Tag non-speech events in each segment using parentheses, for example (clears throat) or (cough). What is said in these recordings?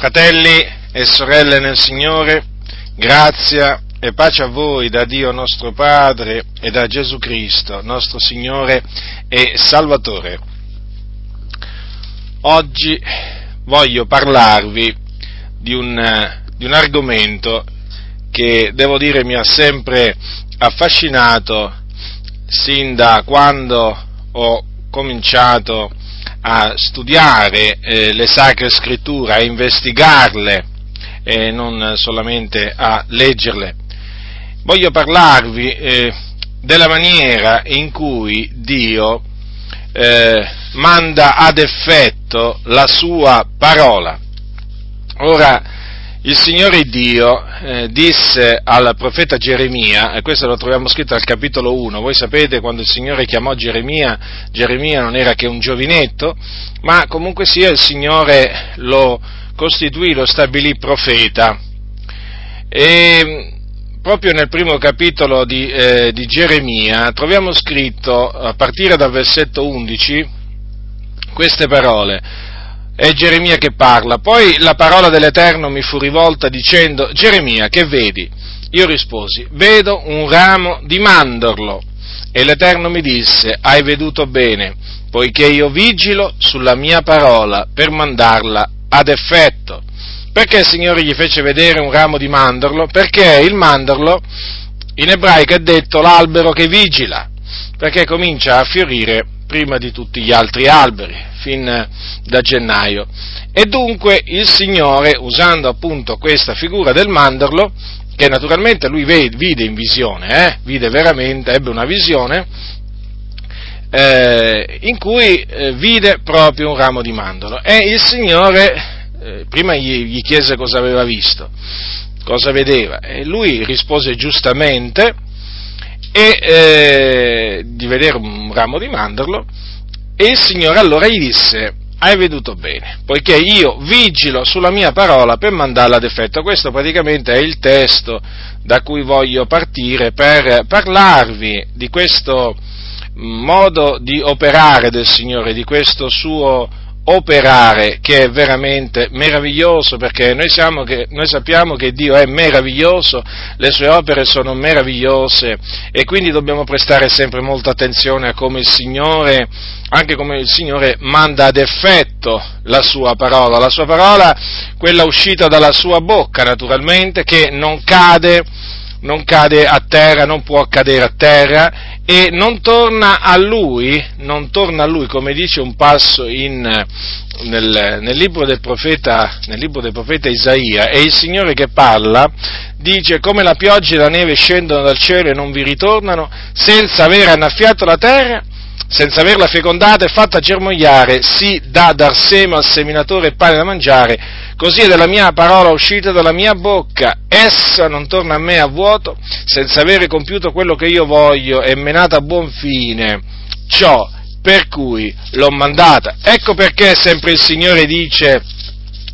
Fratelli e sorelle nel Signore, grazia e pace a voi da Dio nostro Padre e da Gesù Cristo, nostro Signore e Salvatore. Oggi voglio parlarvi di un, di un argomento che devo dire mi ha sempre affascinato sin da quando ho cominciato a studiare eh, le sacre scritture, a investigarle e non solamente a leggerle. Voglio parlarvi eh, della maniera in cui Dio eh, manda ad effetto la sua parola. Ora, il Signore Dio eh, disse al profeta Geremia, e questo lo troviamo scritto al capitolo 1, voi sapete quando il Signore chiamò Geremia, Geremia non era che un giovinetto, ma comunque sia il Signore lo costituì, lo stabilì profeta. E proprio nel primo capitolo di, eh, di Geremia troviamo scritto, a partire dal versetto 11, queste parole è Geremia che parla. Poi la parola dell'Eterno mi fu rivolta dicendo, Geremia, che vedi? Io risposi, vedo un ramo di mandorlo. E l'Eterno mi disse, hai veduto bene, poiché io vigilo sulla mia parola per mandarla ad effetto. Perché il Signore gli fece vedere un ramo di mandorlo? Perché il mandorlo in ebraico è detto l'albero che vigila, perché comincia a fiorire prima di tutti gli altri alberi fin da gennaio. E dunque il Signore, usando appunto questa figura del mandorlo, che naturalmente lui vide in visione, eh, vide veramente, ebbe una visione, eh, in cui eh, vide proprio un ramo di mandorlo. E il Signore, eh, prima gli, gli, chiese cosa aveva visto, cosa vedeva, e lui rispose giustamente, e eh, di vedere un ramo di mandorlo, e il Signore allora gli disse, hai veduto bene, poiché io vigilo sulla mia parola per mandarla ad effetto. Questo praticamente è il testo da cui voglio partire per parlarvi di questo modo di operare del Signore, di questo suo operare che è veramente meraviglioso perché noi, che, noi, sappiamo che Dio è meraviglioso, le sue opere sono meravigliose e quindi dobbiamo prestare sempre molta attenzione a come il Signore, anche come il Signore manda ad effetto la sua parola, la sua parola, quella uscita dalla sua bocca naturalmente, che non cade, non cade a terra, non può cadere a terra e non torna a lui, torna a lui, come dice un passo in, nel, nel, libro profeta, nel, libro del profeta, Isaia, è il Signore che parla, dice come la pioggia e la neve scendono dal cielo e non vi ritornano, senza aver annaffiato la terra, senza averla fecondata e fatta germogliare, si dà dar seme al seminatore e pane da mangiare, così è della mia parola uscita dalla mia bocca, essa non torna a me a vuoto, senza avere compiuto quello che io voglio e menata a buon fine, ciò per cui l'ho mandata. Ecco perché sempre il Signore dice,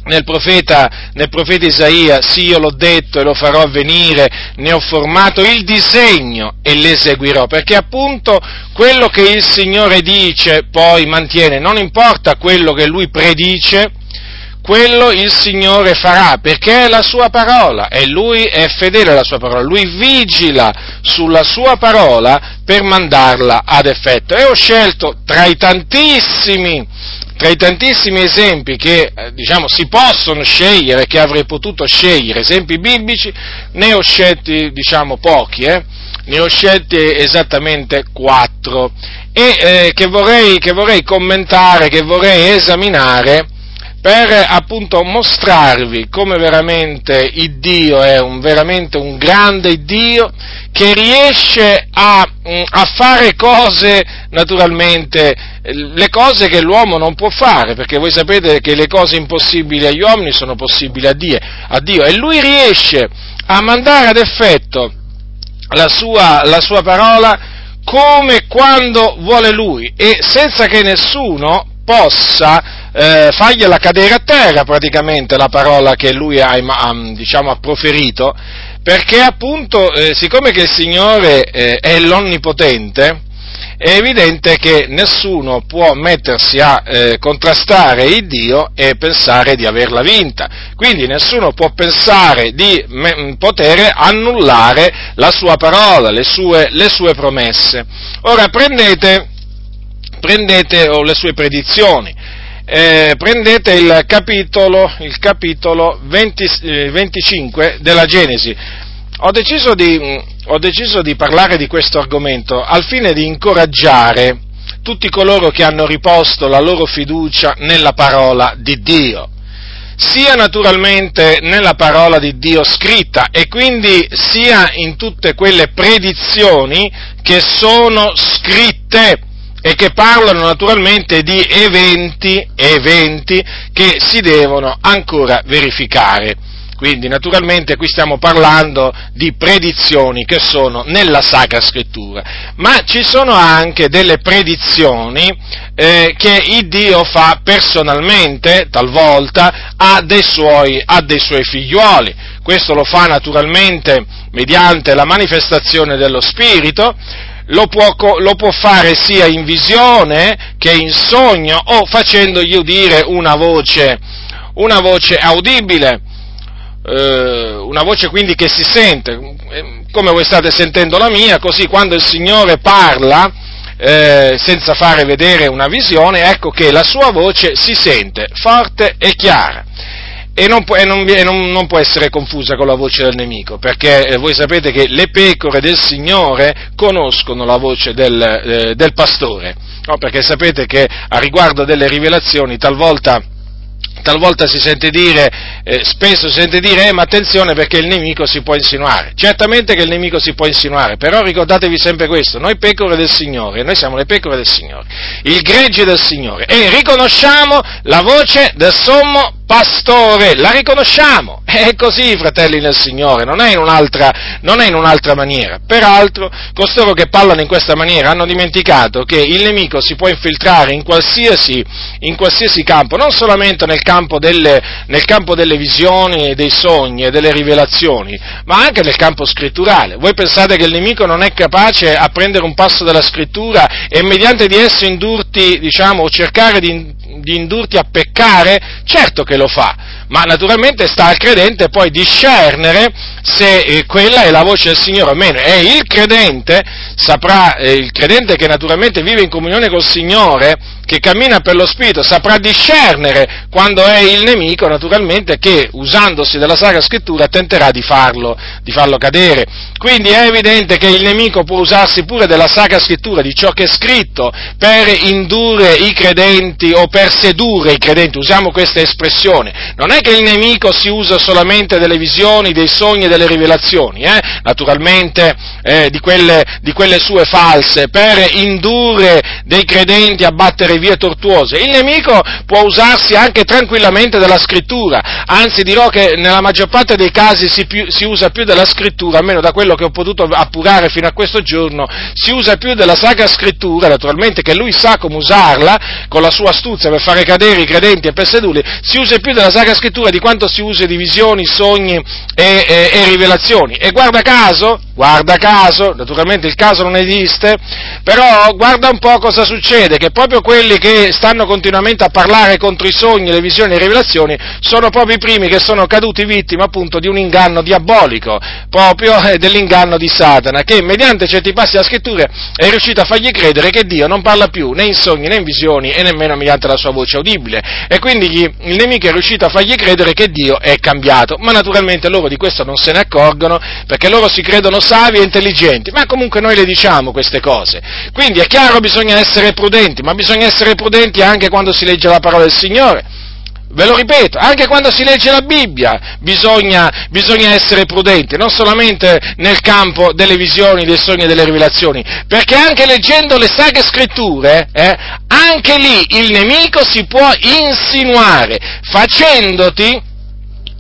nel profeta, nel profeta, Isaia, sì io l'ho detto e lo farò avvenire, ne ho formato il disegno e l'eseguirò, perché appunto quello che il Signore dice poi mantiene, non importa quello che lui predice, quello il Signore farà, perché è la sua parola e lui è fedele alla sua parola, lui vigila sulla sua parola per mandarla ad effetto. E ho scelto tra i tantissimi tra i tantissimi esempi che eh, diciamo, si possono scegliere, che avrei potuto scegliere, esempi biblici, ne ho scelti diciamo, pochi, eh? ne ho scelti esattamente quattro e eh, che, vorrei, che vorrei commentare, che vorrei esaminare per appunto mostrarvi come veramente il Dio è un, veramente un grande Dio che riesce a, mm, a, fare cose, naturalmente, le cose che l'uomo non può fare, perché voi sapete che le cose impossibili agli uomini sono possibili a Dio, a Dio. E lui riesce a mandare ad effetto la sua, la sua parola come quando vuole lui e senza che nessuno possa eh, fargliela cadere a terra praticamente la parola che lui ha, diciamo, ha proferito, perché appunto, eh, siccome che il Signore eh, è l'Onnipotente, è evidente che nessuno può mettersi a eh, contrastare il Dio e pensare di averla vinta. Quindi nessuno può pensare di poter annullare la sua parola, le sue, le sue promesse. Ora prendete, prendete oh, le sue predizioni. Eh, prendete il capitolo, il capitolo 20, eh, 25 della Genesi. Ho deciso, di, ho deciso di parlare di questo argomento al fine di incoraggiare tutti coloro che hanno riposto la loro fiducia nella parola di Dio sia naturalmente nella parola di Dio scritta e quindi sia in tutte quelle predizioni che sono scritte e che parlano naturalmente di eventi, eventi che si devono ancora verificare. Quindi naturalmente qui stiamo parlando di predizioni che sono nella Sacra Scrittura, ma ci sono anche delle predizioni eh, che il Dio fa personalmente, talvolta, a dei, suoi, a dei suoi figliuoli. Questo lo fa naturalmente mediante la manifestazione dello Spirito, lo può, lo può, fare sia in visione che in sogno o facendogli udire una voce, una voce audibile eh, una voce quindi che si sente, eh, come voi state sentendo la mia, così quando il Signore parla, eh, senza fare vedere una visione, ecco che la sua voce si sente forte e chiara. E, non può, e non, non, non può, essere confusa con la voce del nemico, perché eh, voi sapete che le pecore del Signore conoscono la voce del, eh, del pastore, no? perché sapete che a riguardo delle rivelazioni talvolta talvolta si sente dire, eh, spesso si sente dire, eh, ma attenzione perché il nemico si può insinuare. Certamente che il nemico si può insinuare, però ricordatevi sempre questo, noi pecore del Signore, noi siamo le pecore del Signore, il gregge del Signore, e riconosciamo la voce del sommo pastore, la riconosciamo, è così fratelli nel Signore, non è in un'altra, è in un'altra maniera. Peraltro, costoro che parlano in questa maniera hanno dimenticato che il nemico si può infiltrare in qualsiasi, in qualsiasi campo, non solamente nel campo, delle, nel campo delle visioni, dei sogni e delle rivelazioni, ma anche nel campo scritturale. Voi pensate che il nemico non è capace a prendere un passo della scrittura e mediante di esso indurti, diciamo, o cercare di di indurti a peccare? Certo che lo fa, ma naturalmente sta al credente poi discernere se eh, quella è la voce del Signore o meno. E il credente saprà, eh, il credente che naturalmente vive in comunione col Signore, che cammina per lo Spirito, saprà discernere quando è il nemico, naturalmente, che usandosi della Sacra Scrittura tenterà di farlo, di farlo cadere. Quindi è evidente che il nemico può usarsi pure della Sacra Scrittura, di ciò che è scritto, per indurre i credenti o per sedurre i credenti, usiamo questa espressione. Non è che il nemico si usa solamente delle visioni, dei sogni e delle rivelazioni, eh? naturalmente eh, di, quelle, di quelle sue false, per indurre dei credenti a battere vie tortuose. Il nemico può usarsi anche tranquillamente della scrittura, anzi dirò che nella maggior parte dei casi si, più, si usa più della scrittura, almeno da quello che ho potuto appurare fino a questo giorno, si usa più della sacra scrittura, naturalmente che lui sa come usarla, con la sua astuzia per fare cadere i credenti e per sedurli, si usa più della sacra scrittura di quanto si usa di visioni, sogni e, e, e rivelazioni. E guarda caso, guarda caso, naturalmente il caso non esiste, però guarda un po' cosa succede, che proprio quelli che stanno continuamente a parlare contro i sogni, le visioni e le rivelazioni sono proprio i primi che sono caduti vittime appunto di un inganno diabolico, proprio eh, dell'inganno di Satana, che mediante certi passi della scrittura è riuscito a fargli credere che Dio non parla più né in sogni né in visioni e nemmeno mediante la sua voce audibile. E quindi gli, il nemico è riuscito a fargli credere che Dio è cambiato, ma naturalmente loro di questo non se ne accorgono perché loro si credono savi e intelligenti, ma comunque noi le diciamo queste cose. Quindi è chiaro bisogna essere prudenti, ma bisogna essere prudenti anche quando si legge la parola del Signore. Ve lo ripeto, anche quando si legge la Bibbia bisogna, bisogna, essere prudenti, non solamente nel campo delle visioni, dei sogni e delle rivelazioni, perché anche leggendo le sacre scritture, eh, anche lì il nemico si può insinuare, facendoti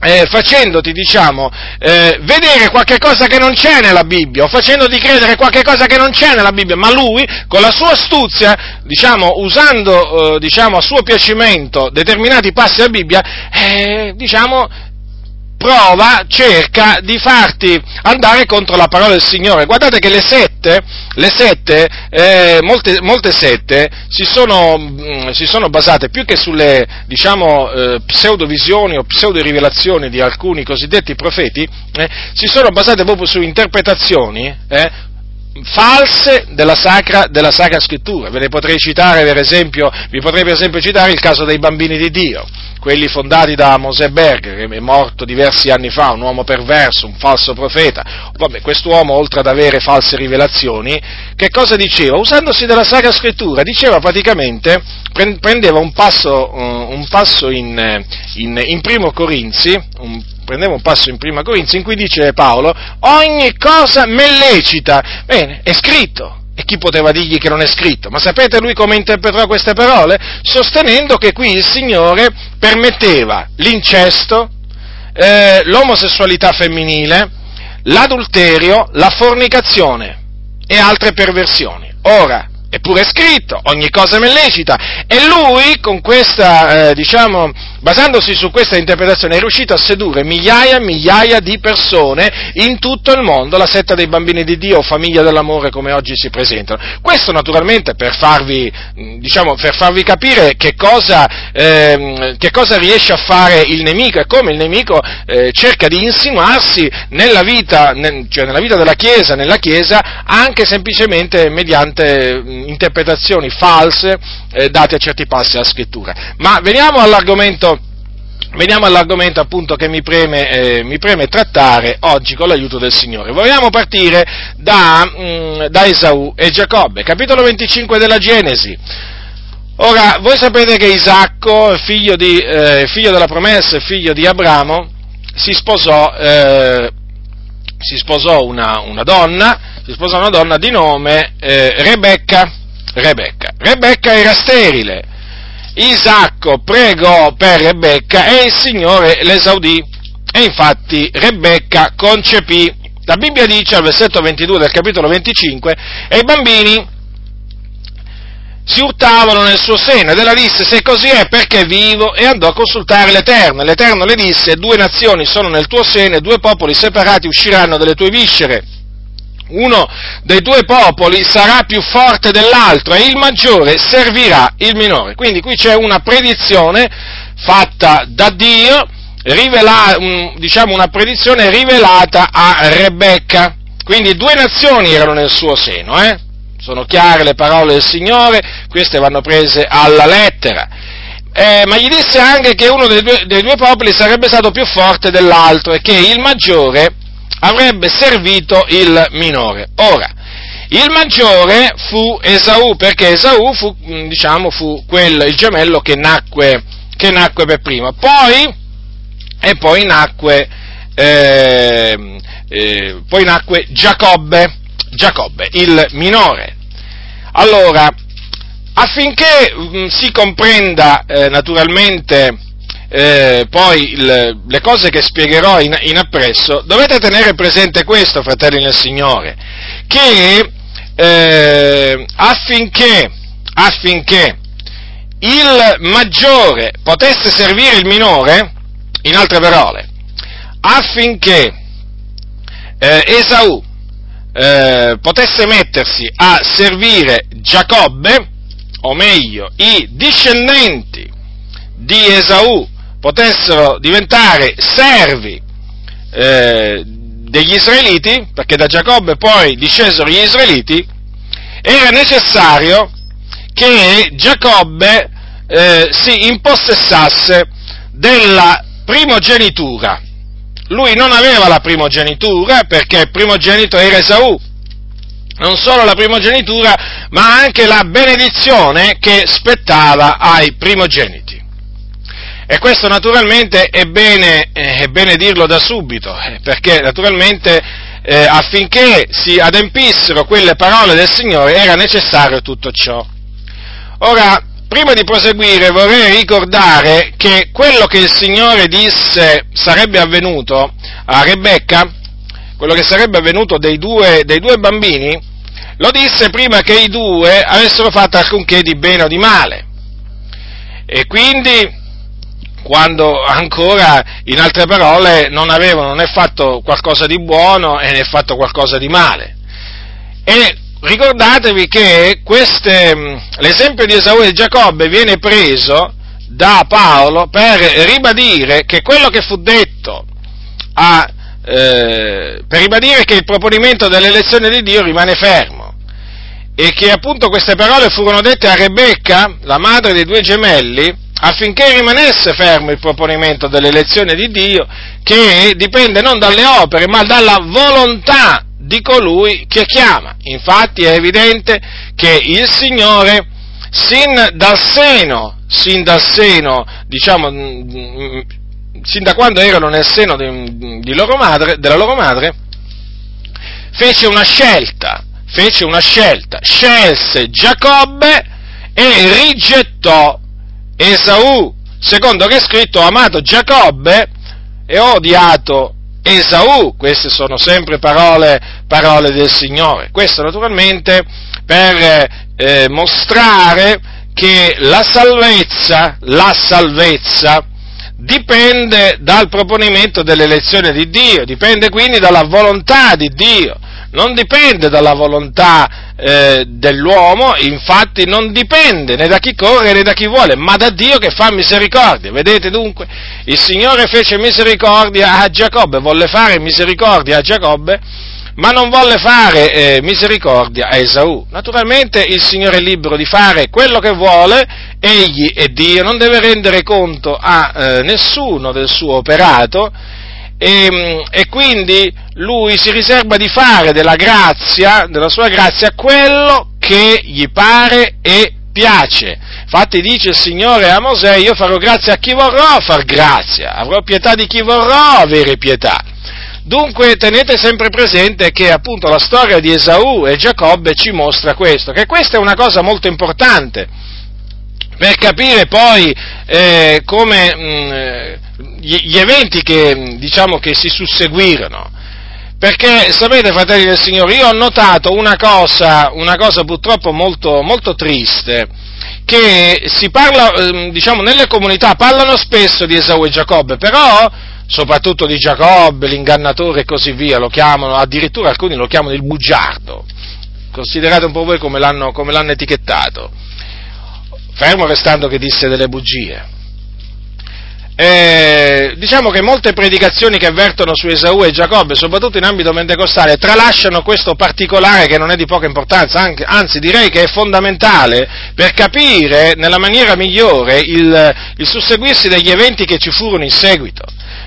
eh, facendoti, diciamo, eh, vedere qualche cosa che non c'è nella Bibbia, o facendoti credere qualche cosa che non c'è nella Bibbia, ma lui, con la sua astuzia, diciamo, usando, eh, diciamo, a suo piacimento determinati passi della Bibbia, eh, diciamo, prova, cerca di farti andare contro la parola del Signore. Guardate che le sette, le sette eh, molte, molte, sette si sono, mh, mm, si sono, basate più che sulle, diciamo, eh, pseudovisioni o pseudorivelazioni di alcuni cosiddetti profeti, eh, si sono basate proprio su interpretazioni eh, false della sacra, della sacra, scrittura. Ve ne potrei citare, per esempio, vi potrei per esempio citare il caso dei bambini di Dio, quelli fondati da Mosè Berger, che è morto diversi anni fa, un uomo perverso, un falso profeta. Vabbè, quest'uomo, oltre ad avere false rivelazioni, che cosa diceva? Usandosi della sacra scrittura, diceva praticamente, prendeva un passo, un passo in, in, in primo Corinzi, un prendevo un passo in prima Corinzi in cui dice Paolo, ogni cosa me lecita. Bene, è scritto. E chi poteva dirgli che non è scritto? Ma sapete lui come interpretò queste parole? Sostenendo che qui il Signore permetteva l'incesto, eh, l'omosessualità femminile, l'adulterio, la fornicazione e altre perversioni. Ora, è scritto, ogni cosa me lecita. E lui, con questa, eh, diciamo, basandosi su questa interpretazione, è riuscito a sedurre migliaia e migliaia di persone in tutto il mondo, la setta dei bambini di Dio, famiglia dell'amore come oggi si presentano. Questo naturalmente per farvi, diciamo, per farvi capire che cosa, eh, che cosa, riesce a fare il nemico e come il nemico eh, cerca di insinuarsi nella vita, nel, cioè nella vita della Chiesa, nella Chiesa, anche semplicemente mediante interpretazioni false eh, date a certi passi della scrittura. Ma veniamo all'argomento, veniamo all'argomento appunto che mi preme, eh, mi preme, trattare oggi con l'aiuto del Signore. Vogliamo partire da, mh, mm, da Esaù e Giacobbe, capitolo 25 della Genesi. Ora, voi sapete che Isacco, figlio, di, eh, figlio della promessa e figlio di Abramo, si sposò, eh, si sposò una, una donna, si sposò una donna di nome eh, Rebecca, Rebecca. Rebecca era sterile. Isacco pregò per Rebecca e il Signore l'esaudì. E infatti Rebecca concepì. La Bibbia dice al versetto 22 del capitolo 25, e i bambini si urtavano nel suo seno ed ella disse se così è perché vivo e andò a consultare l'Eterno. L'Eterno le disse due nazioni sono nel tuo seno e due popoli separati usciranno dalle tue viscere uno dei due popoli sarà più forte dell'altro e il maggiore servirà il minore. Quindi qui c'è una predizione fatta da Dio, rivela, diciamo una predizione rivelata a Rebecca. Quindi due nazioni erano nel suo seno, eh? sono chiare le parole del Signore, queste vanno prese alla lettera. Eh, ma gli disse anche che uno dei due, dei due popoli sarebbe stato più forte dell'altro e che il maggiore avrebbe servito il minore. Ora, il maggiore fu Esaù, perché Esaù fu, diciamo, fu quel, il gemello che nacque, che nacque per primo. Poi, e poi nacque, eh, eh, poi nacque Giacobbe, Giacobbe, il minore. Allora, affinché mh, mm, si comprenda eh, naturalmente eh, poi il, le cose che spiegherò in, in, appresso, dovete tenere presente questo, fratelli nel Signore, che eh, affinché, affinché il maggiore potesse servire il minore, in altre parole, affinché eh, Esaù eh, potesse mettersi a servire Giacobbe, o meglio, i discendenti di Esaù potessero diventare servi eh, degli israeliti, perché da Giacobbe poi discesero gli israeliti, era necessario che Giacobbe eh, si impossessasse della primogenitura. Lui non aveva la primogenitura perché il primogenito era Esaù. Non solo la primogenitura, ma anche la benedizione che spettava ai primogeniti. E questo naturalmente è bene, eh, è bene dirlo da subito, eh, perché naturalmente eh, affinché si adempissero quelle parole del Signore era necessario tutto ciò. Ora, prima di proseguire vorrei ricordare che quello che il Signore disse sarebbe avvenuto a Rebecca, quello che sarebbe avvenuto dei due, dei due bambini, lo disse prima che i due avessero fatto alcunché di bene o di male. E quindi quando ancora, in altre parole, non avevano né fatto qualcosa di buono né fatto qualcosa di male. E ricordatevi che queste, l'esempio di Esaù e Giacobbe viene preso da Paolo per ribadire che quello che fu detto a, eh, per ribadire che il proponimento dell'elezione di Dio rimane fermo e che appunto queste parole furono dette a Rebecca, la madre dei due gemelli, affinché rimanesse fermo il proponimento dell'elezione di Dio, che dipende non dalle opere, ma dalla volontà di colui che chiama. Infatti è evidente che il Signore, sin dal seno, sin dal seno, diciamo, sin da quando erano nel seno di, di loro madre, della loro madre, fece una scelta, fece una scelta, scelse Giacobbe e rigettò Esaù, secondo che è scritto, ho amato Giacobbe e ho odiato Esaù, queste sono sempre parole, parole del Signore. Questo naturalmente per eh, mostrare che la salvezza, la salvezza, dipende dal proponimento dell'elezione di Dio, dipende quindi dalla volontà di Dio non dipende dalla volontà eh, dell'uomo, infatti non dipende né da chi corre né da chi vuole, ma da Dio che fa misericordia. Vedete dunque, il Signore fece misericordia a Giacobbe, volle fare misericordia a Giacobbe, ma non volle fare eh, misericordia a Esaù. Naturalmente il Signore è libero di fare quello che vuole, egli è Dio, non deve rendere conto a eh, nessuno del suo operato, e, e, quindi lui si riserva di fare della grazia, della sua grazia, quello che gli pare e piace. Infatti dice il Signore a Mosè, io farò grazia a chi vorrò far grazia, avrò pietà di chi vorrò avere pietà. Dunque tenete sempre presente che appunto la storia di Esaù e Giacobbe ci mostra questo, che questa è una cosa molto importante per capire poi eh, come mh, mm, gli eventi che, diciamo, che si susseguirono. Perché sapete, fratelli del Signore, io ho notato una cosa, una cosa purtroppo molto, molto triste, che si parla, ehm, diciamo, nelle comunità parlano spesso di Esau e Giacobbe, però soprattutto di Giacobbe, l'ingannatore e così via, lo chiamano, addirittura alcuni lo chiamano il bugiardo. Considerate un po' voi come l'hanno, come l'hanno etichettato. Fermo restando che disse delle bugie eh, diciamo che molte predicazioni che avvertono su Esaù e Giacobbe, soprattutto in ambito pentecostale, tralasciano questo particolare che non è di poca importanza, anche, anzi direi che è fondamentale per capire nella maniera migliore il, il susseguirsi degli eventi che ci furono in seguito.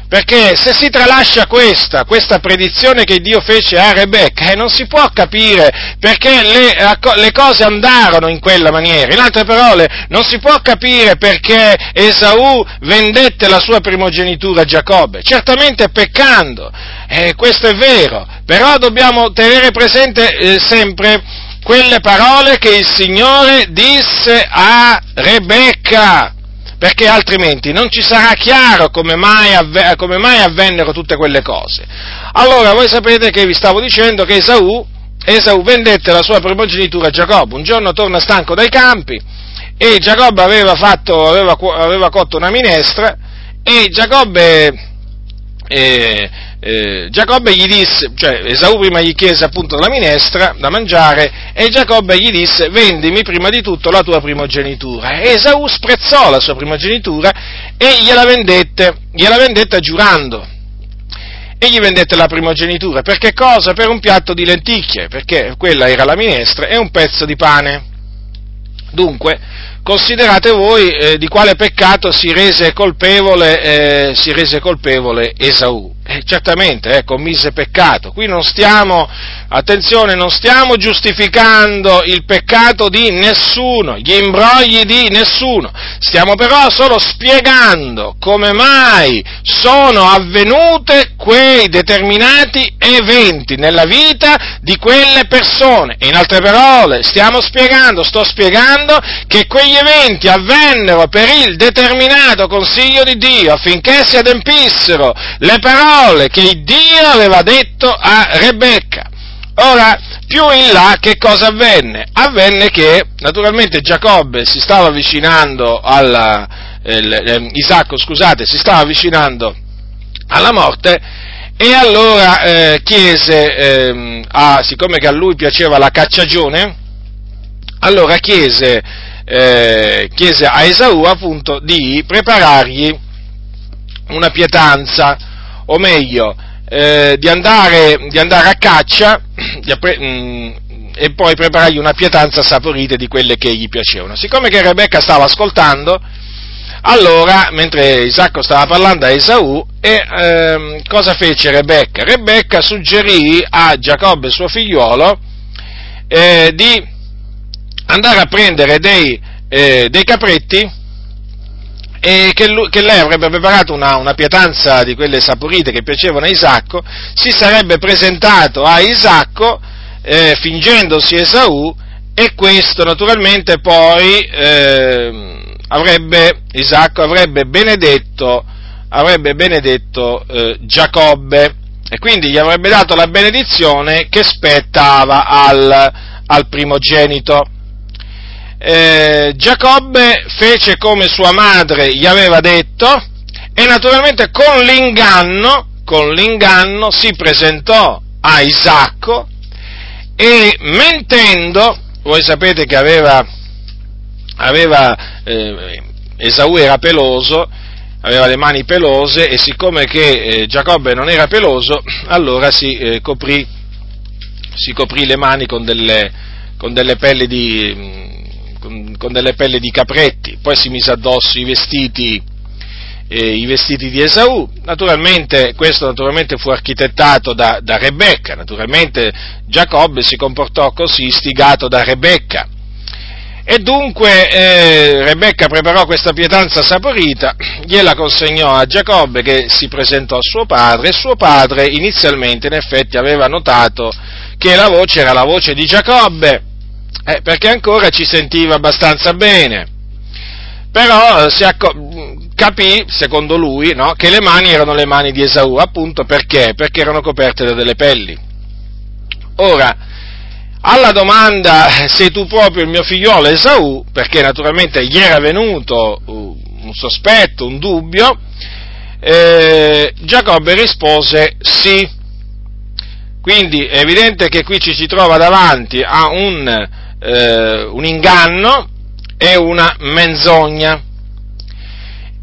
Perché se si tralascia questa, questa predizione che Dio fece a Rebecca, eh, non si può capire perché le, le, cose andarono in quella maniera. In altre parole, non si può capire perché Esaù vendette la sua primogenitura a Giacobbe. Certamente peccando, eh, questo è vero, però dobbiamo tenere presente eh, sempre quelle parole che il Signore disse a Rebecca perché altrimenti non ci sarà chiaro come mai, avve- come mai avvennero tutte quelle cose. Allora, voi sapete che vi stavo dicendo che Esaù, Esaù vendette la sua primogenitura a Giacobbe, un giorno torna stanco dai campi e Giacobbe aveva, fatto, aveva, aveva cotto una minestra e Giacobbe eh, eh, Giacobbe gli disse, cioè Esaù prima gli chiese appunto la minestra da mangiare e Giacobbe gli disse vendimi prima di tutto la tua primogenitura. E Esaù sprezzò la sua primogenitura e gliela vendette, gliela vendette giurando. E gli vendette la primogenitura. Per che cosa? Per un piatto di lenticchie, perché quella era la minestra e un pezzo di pane. Dunque, considerate voi eh, di quale peccato si rese colpevole, eh, si rese colpevole Esaù. Eh, certamente, eh, commise peccato. Qui non stiamo, attenzione, non stiamo giustificando il peccato di nessuno, gli imbrogli di nessuno. Stiamo però solo spiegando come mai sono avvenute quei determinati eventi nella vita di quelle persone. In altre parole, stiamo spiegando, sto spiegando che quegli eventi avvennero per il determinato consiglio di Dio affinché si adempissero le parole parole che Dio aveva detto a Rebecca. Ora, più in là che cosa avvenne? Avvenne che naturalmente Giacobbe si stava avvicinando alla, eh, eh, Isacco scusate, si stava avvicinando alla morte e allora eh, chiese, eh, a, siccome che a lui piaceva la cacciagione, allora chiese, eh, chiese a Esaù appunto di preparargli una pietanza, o meglio, eh, di andare, di, andare, a caccia (clears throat) di, mh, mm, e poi preparargli una pietanza saporita di quelle che gli piacevano. Siccome che Rebecca stava ascoltando, allora, mentre Isacco stava parlando a Esaù, e, ehm, cosa fece Rebecca? Rebecca suggerì a Giacobbe, suo figliuolo, eh, di andare a prendere dei, eh, dei capretti e che, lui, che, lei avrebbe preparato una, una, pietanza di quelle saporite che piacevano a Isacco, si sarebbe presentato a Isacco eh, fingendosi Esaù e questo naturalmente poi eh, avrebbe, Isacco avrebbe benedetto, avrebbe benedetto eh, Giacobbe e quindi gli avrebbe dato la benedizione che spettava al, al primogenito. Eh, Giacobbe fece come sua madre gli aveva detto e naturalmente con l'inganno, con l'inganno si presentò a Isacco e mentendo, voi sapete che aveva, aveva eh, Esaù era peloso, aveva le mani pelose e siccome che eh, Giacobbe non era peloso, allora si, eh, coprì, si coprì, le mani con delle, con delle pelli di, con, con delle pelli di capretti, poi si mise addosso i vestiti, eh, i vestiti di Esaù, naturalmente questo naturalmente fu architettato da, da Rebecca, naturalmente Giacobbe si comportò così istigato da Rebecca. E dunque eh, Rebecca preparò questa pietanza saporita, gliela consegnò a Giacobbe che si presentò a suo padre e suo padre inizialmente in effetti aveva notato che la voce era la voce di Giacobbe, eh, perché ancora ci sentiva abbastanza bene. Però eh, si acco- capì, secondo lui, no, che le mani erano le mani di Esaù, appunto perché? Perché erano coperte da delle pelli. Ora, alla domanda sei tu proprio il mio figliolo Esaù, perché naturalmente gli era venuto un sospetto, un dubbio, eh, Giacobbe rispose sì. Quindi è evidente che qui ci si trova davanti a un, eh, un inganno e una menzogna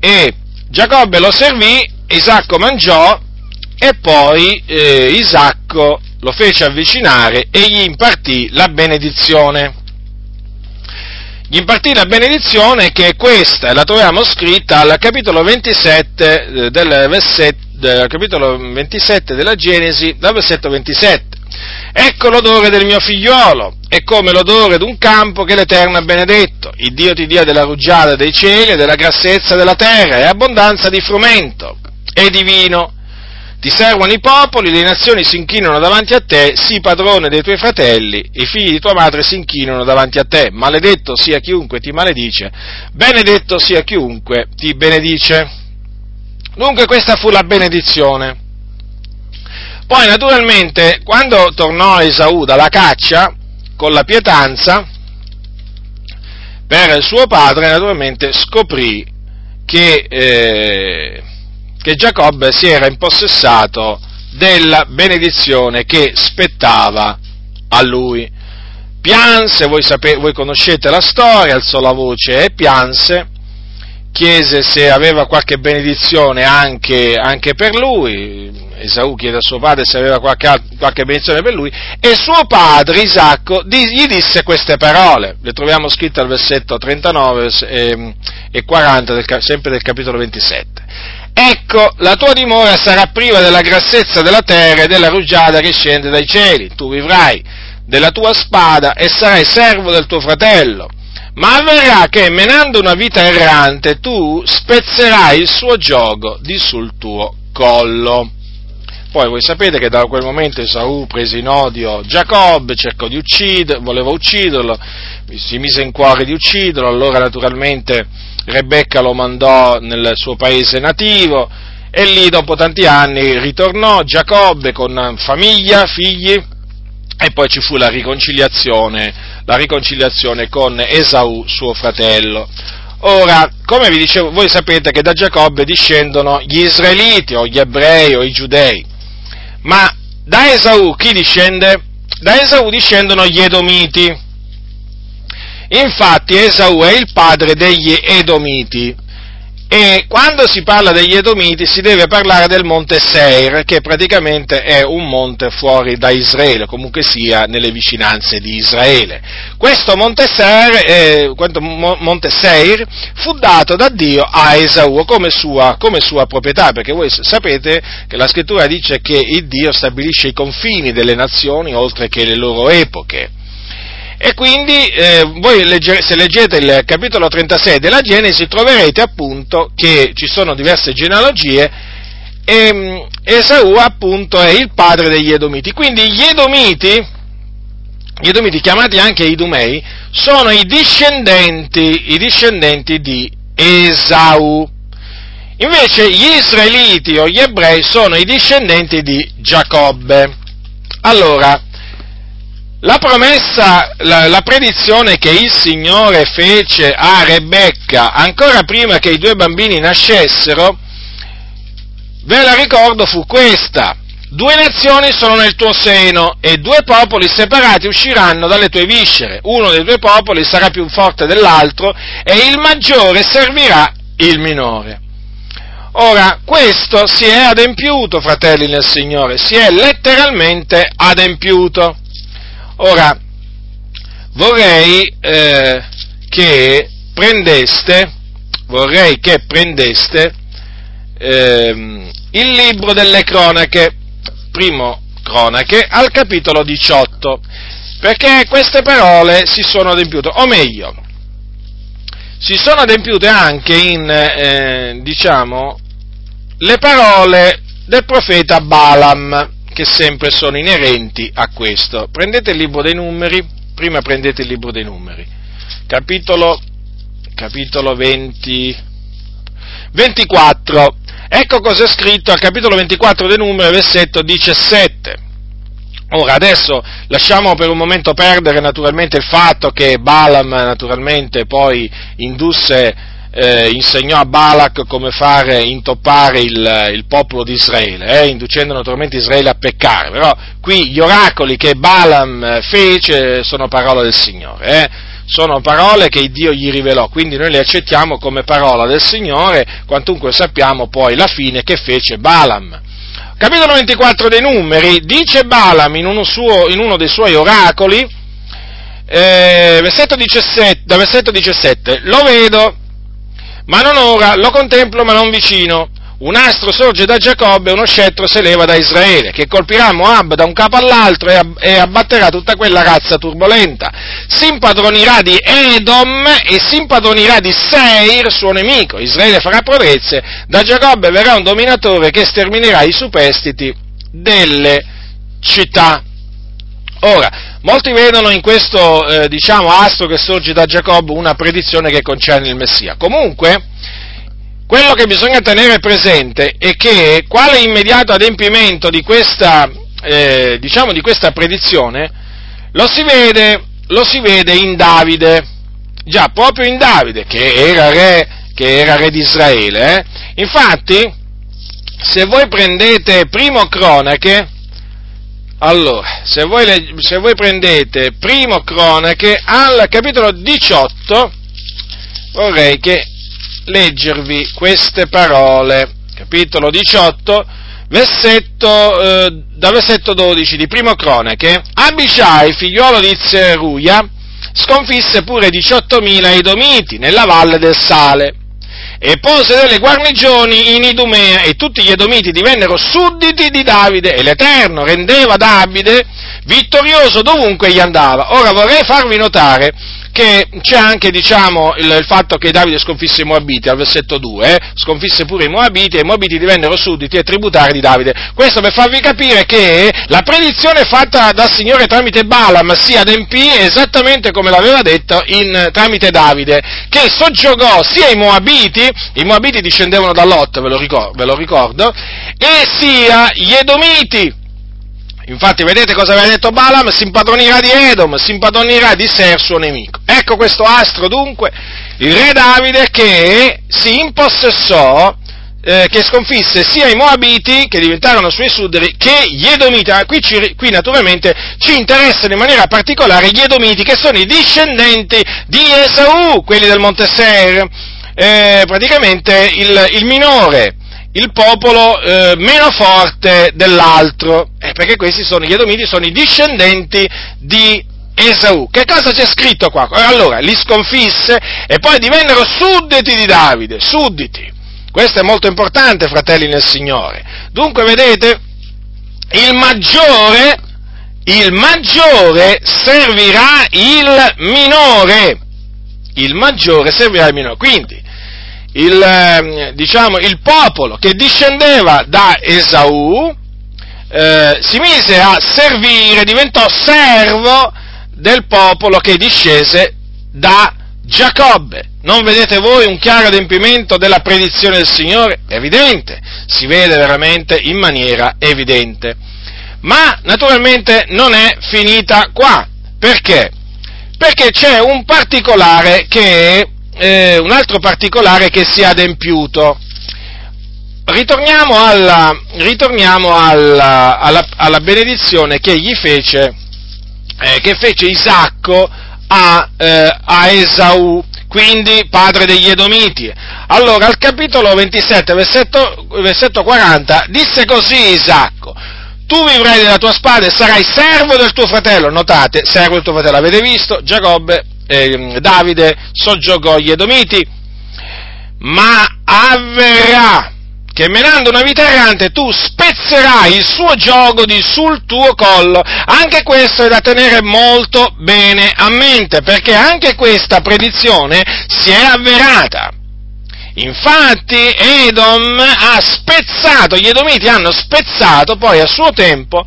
e Giacobbe lo servì, Isacco mangiò e poi eh, Isacco lo fece avvicinare e gli impartì la benedizione. Gli impartì la benedizione che è questa, la troviamo scritta al capitolo 27 eh, del, versetto, del capitolo 27 della Genesi, dal versetto 27. Ecco l'odore del mio figliolo, è come l'odore d'un campo che l'Eterno ha benedetto. Il Dio ti dia della rugiada dei cieli e della grassezza della terra e abbondanza di frumento e di vino. Ti servono i popoli, le nazioni si inchinano davanti a te, sii padrone dei tuoi fratelli, i figli di tua madre si inchinano davanti a te. Maledetto sia chiunque ti maledice, benedetto sia chiunque ti benedice. Dunque questa fu la benedizione. Poi naturalmente quando tornò Esaù dalla caccia con la pietanza, per suo padre naturalmente scoprì che, eh, che Giacobbe si era impossessato della benedizione che spettava a lui. Pianse, voi, sapete, voi conoscete la storia, alzò la voce e pianse, chiese se aveva qualche benedizione anche, anche per lui, Esaù chiede a suo padre se aveva qualche, qualche benedizione per lui, e suo padre Isacco gli disse queste parole, le troviamo scritte al versetto 39 e 40, del, sempre del capitolo 27. Ecco, la tua dimora sarà priva della grassezza della terra e della rugiada che scende dai cieli, tu vivrai della tua spada e sarai servo del tuo fratello. Ma avverrà che, menando una vita errante, tu spezzerai il suo gioco di sul tuo collo. Poi voi sapete che da quel momento Esaù prese in odio Giacobbe, cercò di ucciderlo, voleva ucciderlo, si mise in cuore di ucciderlo, allora naturalmente Rebecca lo mandò nel suo paese nativo e lì dopo tanti anni ritornò Giacobbe con famiglia, figli e poi ci fu la riconciliazione, la riconciliazione con Esaù, suo fratello. Ora, come vi dicevo, voi sapete che da Giacobbe discendono gli israeliti o gli ebrei o i giudei, ma da Esaù chi discende? Da Esaù discendono gli edomiti. Infatti Esaù è il padre degli edomiti. E quando si parla degli Edomiti si deve parlare del monte Seir, che praticamente è un monte fuori da Israele, comunque sia nelle vicinanze di Israele. Questo monte Seir, eh, monte Seir fu dato da Dio a Esaù come sua, come sua proprietà, perché voi sapete che la scrittura dice che Dio stabilisce i confini delle nazioni oltre che le loro epoche. E quindi eh, voi legge, se leggete il capitolo 36 della Genesi troverete appunto che ci sono diverse genealogie e mm, Esaù appunto è il padre degli Edomiti. Quindi gli Edomiti, gli Edomiti chiamati anche Idumei, sono i discendenti, i discendenti di Esau. Invece gli israeliti o gli ebrei sono i discendenti di Giacobbe. Allora, la promessa, la, la, predizione che il Signore fece a Rebecca ancora prima che i due bambini nascessero, ve la ricordo, fu questa. Due nazioni sono nel tuo seno e due popoli separati usciranno dalle tue viscere. Uno dei due popoli sarà più forte dell'altro e il maggiore servirà il minore. Ora, questo si è adempiuto, fratelli nel Signore, si è letteralmente adempiuto. Ora, vorrei eh, che prendeste, vorrei che prendeste eh, il libro delle cronache, primo cronache, al capitolo 18, perché queste parole si sono adempiute, o meglio, si sono adempiute anche in, eh, diciamo, le parole del profeta Balaam, che sempre sono inerenti a questo. Prendete il libro dei numeri, prima prendete il libro dei numeri, capitolo, capitolo 20, 24. Ecco cosa è scritto al capitolo 24 dei numeri, versetto 17. Ora, adesso lasciamo per un momento perdere naturalmente il fatto che Balaam naturalmente poi indusse eh, insegnò a Balak come fare intoppare il, il popolo di Israele, eh, inducendo naturalmente Israele a peccare, però qui gli oracoli che Balaam fece sono parole del Signore, eh, sono parole che Dio gli rivelò, quindi noi le accettiamo come parola del Signore, quantunque sappiamo poi la fine che fece Balaam. Capitolo 24 dei numeri, dice Balaam in uno, suo, in uno dei suoi oracoli, eh, versetto 17, da versetto 17, lo vedo ma non ora, lo contemplo ma non vicino. Un astro sorge da Giacobbe e uno scettro si leva da Israele, che colpirà Moab da un capo all'altro e abbatterà tutta quella razza turbolenta. Si impadronirà di Edom e si impadronirà di Seir, suo nemico. Israele farà prodezze, da Giacobbe verrà un dominatore che sterminerà i superstiti delle città. Ora, molti vedono in questo, eh, diciamo, astro che sorge da Giacobbe una predizione che concerne il Messia. Comunque, quello che bisogna tenere presente è che quale immediato adempimento di questa, eh, diciamo, di questa predizione lo si, vede, lo si vede in Davide, già proprio in Davide, che era re, che era re di Israele. Eh? Infatti, se voi prendete primo cronache, allora, se voi, se voi prendete primo cronache al capitolo 18, vorrei che leggervi queste parole, capitolo 18, versetto, eh, da versetto 12 di primo cronache, Abishai, figliuolo di Zeruia, sconfisse pure 18.000 edomiti nella valle del Sale e pose delle guarnigioni in Idumea e tutti gli Edomiti divennero sudditi di Davide e l'Eterno rendeva Davide vittorioso dovunque gli andava. Ora vorrei farvi notare che c'è anche diciamo, il, il, fatto che Davide sconfisse i Moabiti, al versetto 2, eh? sconfisse pure i Moabiti e i Moabiti divennero sudditi e tributari di Davide. Questo per farvi capire che la predizione fatta dal Signore tramite Balaam si adempì esattamente come l'aveva detto in, tramite Davide, che soggiogò sia i Moabiti, i Moabiti discendevano da Lot, ve lo ricordo, ve lo ricordo e sia gli Edomiti Infatti, vedete cosa aveva detto Balaam? Si impadronirà di Edom, si impadronirà di Ser, suo nemico. Ecco questo astro, dunque, il re Davide che si impossessò eh, che sconfisse sia i Moabiti, che diventarono suoi sudderi, che gli Edomiti. Ah, qui, ci, qui, naturalmente ci interessano in maniera particolare gli Edomiti, che sono i discendenti di Esau, quelli del Monte Seir, eh, praticamente il, il, minore, il popolo eh, meno forte dell'altro, eh, perché questi sono, gli Edomiti sono i discendenti di Esau. Che cosa c'è scritto qua? Allora, li sconfisse e poi divennero sudditi di Davide, sudditi. Questo è molto importante, fratelli nel Signore. Dunque, vedete, il maggiore, il maggiore servirà il minore. Il maggiore servirà il minore. Quindi, il, ehm, diciamo, il popolo che discendeva da Esaù eh, si mise a servire, diventò servo del popolo che discese da Giacobbe. Non vedete voi un chiaro adempimento della predizione del Signore? Evidente, si vede veramente in maniera evidente. Ma naturalmente non è finita qua. Perché? Perché c'è un particolare che, eh, un altro particolare che si è adempiuto. Ritorniamo alla, ritorniamo alla, alla, alla benedizione che gli fece, eh, che fece Isacco a, eh, a Esau, quindi padre degli Edomiti. Allora, al capitolo 27, versetto, versetto 40, disse così Isacco, tu vivrai della tua spada e sarai servo del tuo fratello. Notate, servo del tuo fratello, avete visto? Giacobbe, eh, Davide soggiogò gli Edomiti, ma avverrà che menando una vita errante tu spezzerai il suo gioco di sul tuo collo. Anche questo è da tenere molto bene a mente, perché anche questa predizione si è avverata. Infatti Edom ha spezzato, gli Edomiti hanno spezzato poi a suo tempo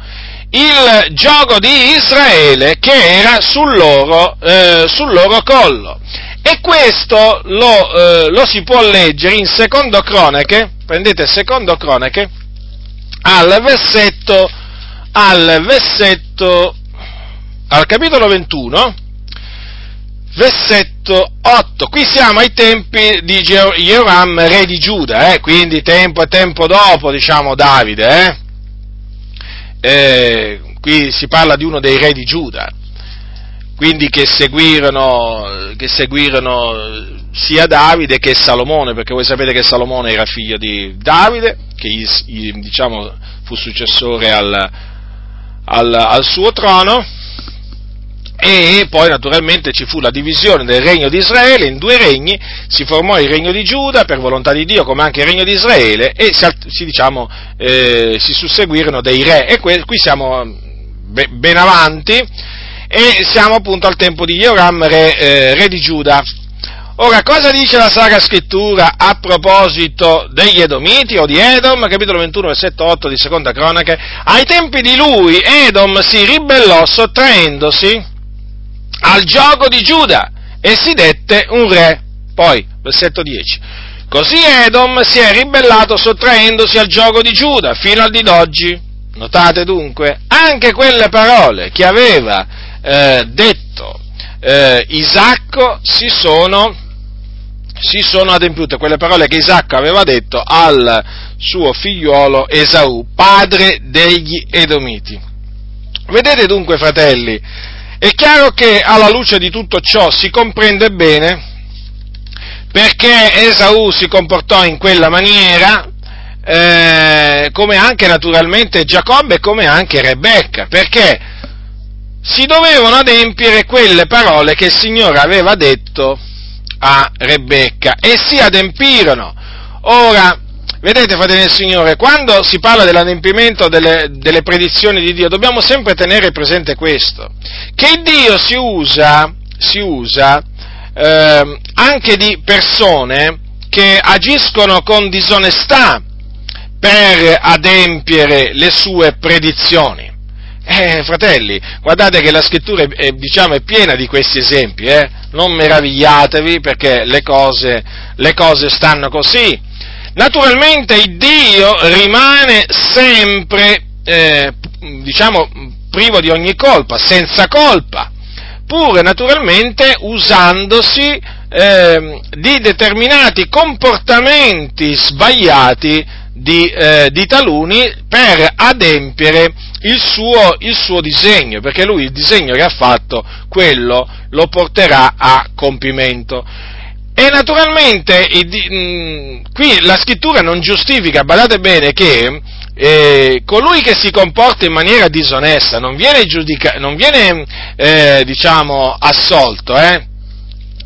il gioco di Israele che era sul loro, eh, sul loro collo. E questo lo, eh, lo si può leggere in secondo cronache, prendete secondo cronache, al versetto, al versetto, al capitolo 21, versetto 8. Qui siamo ai tempi di Jehoram, re di Giuda, eh? quindi tempo e tempo dopo, diciamo, Davide. Eh? Eh, qui si parla di uno dei re di Giuda, quindi che seguirono, che seguirono sia Davide che Salomone, perché voi sapete che Salomone era figlio di Davide, che gli, diciamo, fu successore al, al, al suo trono, e poi naturalmente ci fu la divisione del regno di Israele in due regni, si formò il regno di Giuda per volontà di Dio come anche il regno di Israele e si, si, diciamo, eh, si susseguirono dei re e que, qui siamo ben avanti e siamo appunto al tempo di Joram, re, eh, re di Giuda. Ora, cosa dice la Sacra Scrittura a proposito degli Edomiti o di Edom? Capitolo 21, versetto 8 di Seconda Cronache. Ai tempi di lui Edom si ribellò sottraendosi al gioco di Giuda e si dette un re. Poi, versetto 10. Così Edom si è ribellato sottraendosi al gioco di Giuda fino al di d'oggi. Notate dunque, anche quelle parole che aveva eh, detto eh, Isacco si sono si sono adempiute quelle parole che Isacco aveva detto al suo figliuolo Esaù, padre degli Edomiti. Vedete dunque, fratelli, è chiaro che alla luce di tutto ciò si comprende bene perché Esaù si comportò in quella maniera, eh, come anche naturalmente Giacobbe e come anche Rebecca, perché si dovevano adempiere quelle parole che il Signore aveva detto a Rebecca e si adempirono. Ora, vedete, fratelli del Signore, quando si parla dell'adempimento delle, delle, predizioni di Dio, dobbiamo sempre tenere presente questo, che Dio si usa, si usa eh, anche di persone che agiscono con disonestà per adempiere le sue predizioni. Eh, fratelli, guardate che la scrittura è, è, diciamo, è piena di questi esempi, eh? non meravigliatevi perché le cose, le cose stanno così. Naturalmente Dio rimane sempre, eh, diciamo, privo di ogni colpa, senza colpa, pure naturalmente usandosi eh, di determinati comportamenti sbagliati di, eh, di taluni per adempiere il suo, il suo, disegno, perché lui il disegno che ha fatto, quello lo porterà a compimento. E naturalmente mm, qui la scrittura non giustifica, badate bene, che eh, colui che si comporta in maniera disonesta non viene, giudica- non viene eh, diciamo, assolto, eh?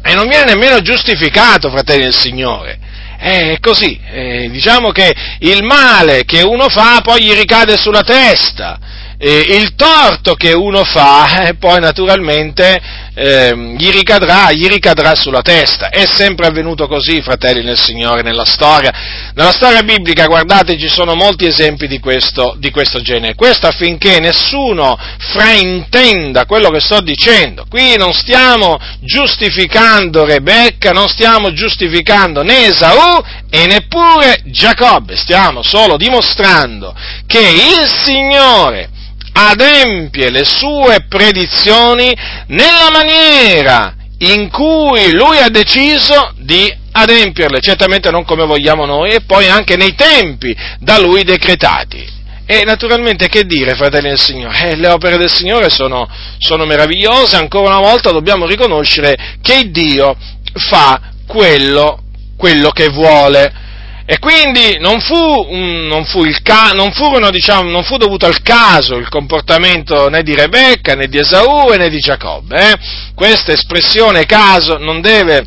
e non viene nemmeno giustificato, fratelli del Signore. È così, eh, diciamo che il male che uno fa poi gli ricade sulla testa, eh, il torto che uno fa eh, poi naturalmente eh, gli, ricadrà, gli, ricadrà, sulla testa. È sempre avvenuto così, fratelli nel Signore, nella storia. Nella storia biblica, guardate, ci sono molti esempi di questo, di questo genere. Questo affinché nessuno fraintenda quello che sto dicendo. Qui non stiamo giustificando Rebecca, non stiamo giustificando né Esaù e neppure Giacobbe, stiamo solo dimostrando che il Signore adempie le sue predizioni nella maniera in cui lui ha deciso di adempierle, certamente non come vogliamo noi, e poi anche nei tempi da lui decretati. E naturalmente che dire, fratelli del Signore? Eh, le opere del Signore sono, sono meravigliose, ancora una volta dobbiamo riconoscere che Dio fa quello, quello che vuole. E quindi non fu, non fu, ca- non furono, diciamo, non fu dovuto al caso il comportamento né di Rebecca, né di Esaù né di Giacobbe. Eh? Questa espressione caso non deve,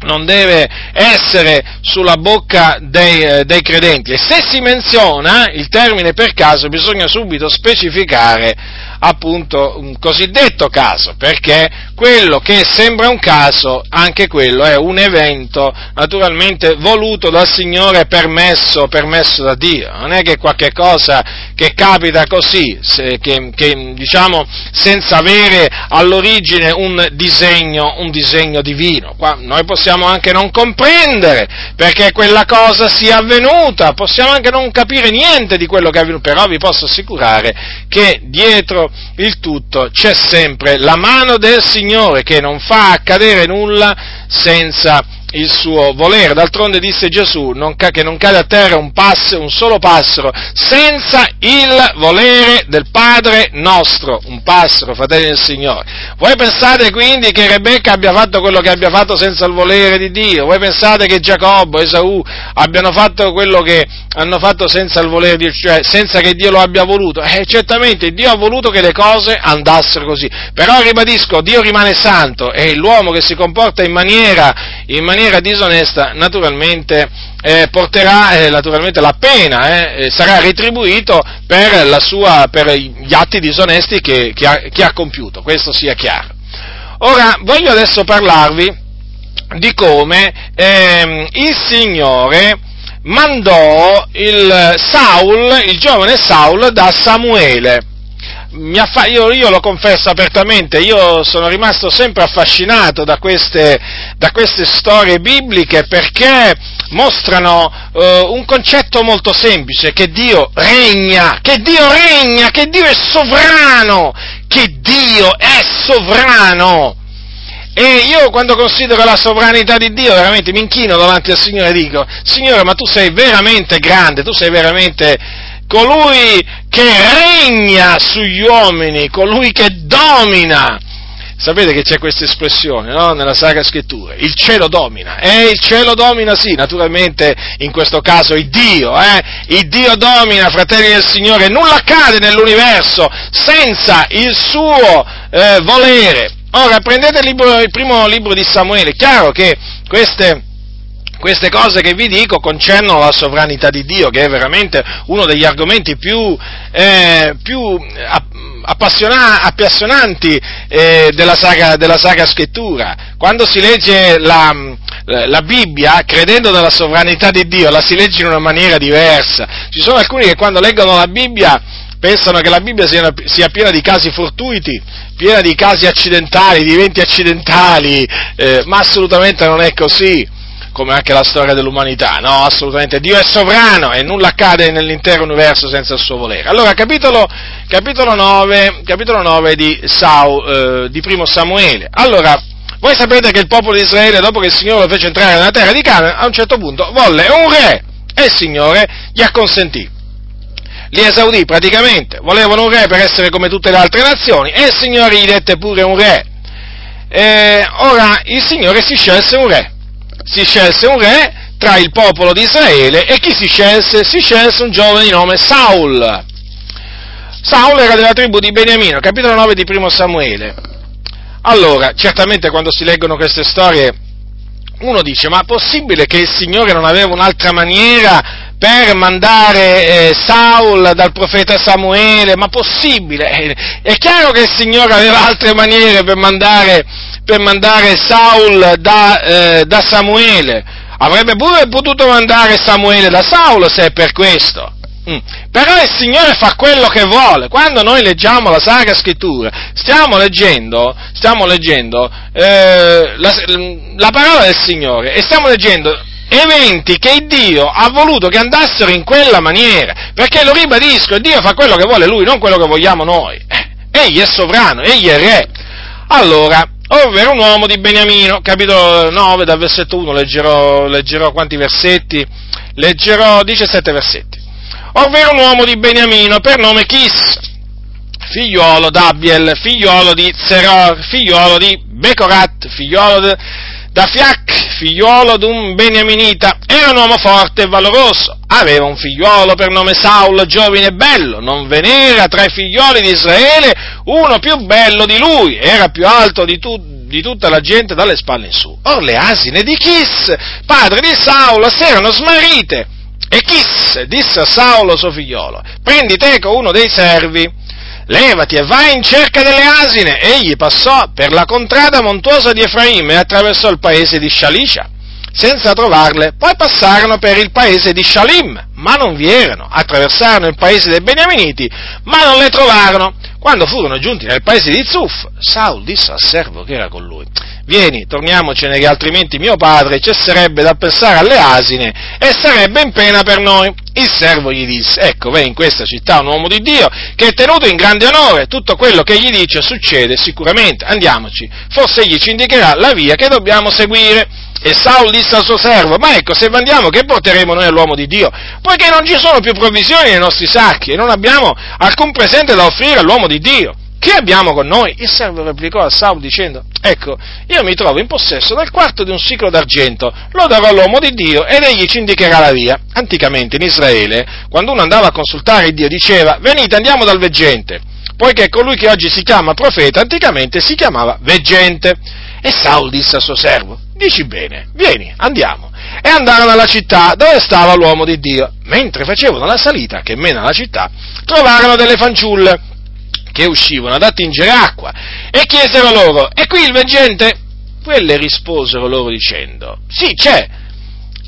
non deve essere sulla bocca dei, eh, dei, credenti e se si menziona il termine per caso bisogna subito specificare appunto un cosiddetto caso, perché quello che sembra un caso, anche quello è un evento naturalmente voluto dal Signore, permesso, permesso da Dio, non è che qualche cosa che capita così, se, che, che, diciamo senza avere all'origine un disegno, un disegno divino. Qua noi possiamo anche non comprendere perché quella cosa sia avvenuta, possiamo anche non capire niente di quello che è avvenuto, però vi posso assicurare che dietro il tutto c'è sempre la mano del Signore che non fa accadere nulla senza il suo volere. D'altronde disse Gesù non, che non cade a terra un, passo, un solo passero senza il volere del Padre nostro, un passero, fratelli del Signore. Voi pensate quindi che Rebecca abbia fatto quello che abbia fatto senza il volere di Dio? Voi pensate che Giacobbo, Esaù abbiano fatto quello che hanno fatto senza il volere di Dio, cioè senza che Dio lo abbia voluto? Eh, certamente Dio ha voluto che le cose andassero così. Però ribadisco, Dio rimane santo e l'uomo che si comporta in maniera, in maniera maniera disonesta naturalmente eh, porterà eh, naturalmente la pena, eh, sarà retribuito per, sua, per, gli atti disonesti che, che, ha, che ha compiuto, questo sia chiaro. Ora voglio adesso parlarvi di come ehm, il Signore mandò il Saul, il giovane Saul, da Samuele affa- io, io, lo confesso apertamente, io sono rimasto sempre affascinato da queste, da queste storie bibliche perché mostrano uh, un concetto molto semplice, che Dio regna, che Dio regna, che Dio è sovrano, che Dio è sovrano. E io quando considero la sovranità di Dio veramente mi inchino davanti al Signore e dico, Signore ma tu sei veramente grande, tu sei veramente colui che regna sugli uomini, colui che domina. Sapete che c'è questa espressione no? nella Sacra Scrittura? Il cielo domina. E il cielo domina, sì, naturalmente in questo caso il Dio. Eh? Il Dio domina, fratelli del Signore. Nulla accade nell'universo senza il suo eh, volere. Ora, prendete il, libro, il primo libro di Samuele. È chiaro che queste queste cose che vi dico concernono la sovranità di Dio, che è veramente uno degli argomenti più, eh, più appassiona- appassionanti eh, della, saga, della, saga, Scrittura. Quando si legge la, la, Bibbia, credendo nella sovranità di Dio, la si legge in una maniera diversa. Ci sono alcuni che quando leggono la Bibbia pensano che la Bibbia sia, sia piena di casi fortuiti, piena di casi accidentali, di eventi accidentali, eh, ma assolutamente non è così come anche la storia dell'umanità, no, assolutamente, Dio è sovrano e nulla accade nell'intero universo senza il suo volere. Allora, capitolo, capitolo 9, capitolo 9 di, Sau, eh, di primo Samuele. Allora, voi sapete che il popolo di Israele, dopo che il Signore lo fece entrare nella terra di Canaan, a un certo punto volle un re e il Signore gli acconsentì li esaudì praticamente, volevano un re per essere come tutte le altre nazioni e il Signore gli dette pure un re. E ora il Signore si scelse un re, si scelse un re tra il popolo di Israele e chi si scelse? Si scelse un giovane di nome Saul. Saul era della tribù di Beniamino, capitolo 9 di primo Samuele. Allora, certamente quando si leggono queste storie uno dice, ma è possibile che il Signore non aveva un'altra maniera per mandare eh, Saul dal profeta Samuele, ma possibile? È chiaro che il Signore aveva altre maniere per mandare, per mandare Saul da, eh, da Samuele. Avrebbe pure potuto mandare Samuele da Saul se è per questo. Mm. Però il Signore fa quello che vuole. Quando noi leggiamo la Sacra Scrittura, stiamo leggendo, stiamo leggendo eh, la, la, parola del Signore e stiamo leggendo eventi che Dio ha voluto che andassero in quella maniera, perché lo ribadisco, Dio fa quello che vuole Lui, non quello che vogliamo noi. Eh, egli è sovrano, egli è re. Allora, ovvero un uomo di Beniamino, capitolo 9, dal versetto 1, leggerò, leggerò quanti versetti? Leggerò 17 versetti. Ovvero un uomo di Beniamino, per nome Chis, figliuolo d'Abiel, figliuolo di Zeror, figliuolo di Becorat, figliuolo di da Fiac, figliuolo d'un beniaminita, era un uomo forte e valoroso, aveva un figliuolo per nome Saul, giovane e bello, non ve n'era tra i figlioli di Israele uno più bello di lui, era più alto di, tu, di tutta la gente dalle spalle in su. Or le asine di Chis, padre di Saul, si erano smarrite, e Chis disse a Saulo suo figliolo, prendi teco uno dei servi, levati e vai in cerca delle asine. Egli passò per la contrada montuosa di Efraim e attraversò il paese di Shalisha, senza trovarle. Poi passarono per il paese di Shalim, ma non vi erano. Attraversarono il paese dei Beniaminiti, ma non le trovarono. Quando furono giunti nel paese di Zuf, Saul disse al servo che era con lui, vieni, torniamocene che altrimenti mio padre cesserebbe da pensare alle asine e sarebbe in pena per noi. Il servo gli disse, ecco, vedi in questa città un uomo di Dio che è tenuto in grande onore, tutto quello che gli dice succede sicuramente, andiamoci, forse egli ci indicherà la via che dobbiamo seguire. E Saul disse al suo servo, ma ecco, se andiamo che porteremo noi all'uomo di Dio? Poiché non ci sono più provvisioni nei nostri sacchi e non abbiamo alcun presente da offrire all'uomo di Dio. Che abbiamo con noi? Il servo replicò a Saul dicendo, ecco, io mi trovo in possesso del quarto di un ciclo d'argento, lo darò all'uomo di Dio ed egli ci indicherà la via. Anticamente in Israele, quando uno andava a consultare Dio, diceva, venite andiamo dal veggente, poiché colui che oggi si chiama profeta, anticamente si chiamava veggente. E Saul disse al suo servo, dici bene, vieni, andiamo. E andarono alla città dove stava l'uomo di Dio. Mentre facevano la salita che mena alla città, trovarono delle fanciulle che uscivano ad attingere acqua e chiesero loro, e qui il veggente? Quelle risposero loro dicendo, sì c'è,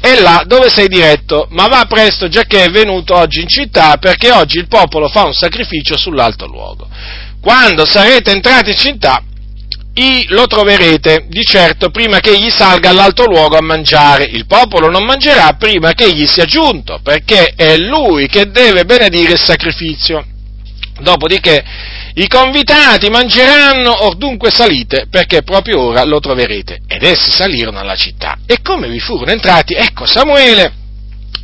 è là dove sei diretto, ma va presto già che è venuto oggi in città perché oggi il popolo fa un sacrificio sull'alto luogo. Quando sarete entrati in città, lo troverete di certo prima che egli salga all'alto luogo a mangiare. Il popolo non mangerà prima che egli sia giunto, perché è lui che deve benedire il sacrificio. Dopodiché i convitati mangeranno ordunque salite, perché proprio ora lo troverete. Ed essi salirono alla città. E come vi furono entrati, ecco Samuele,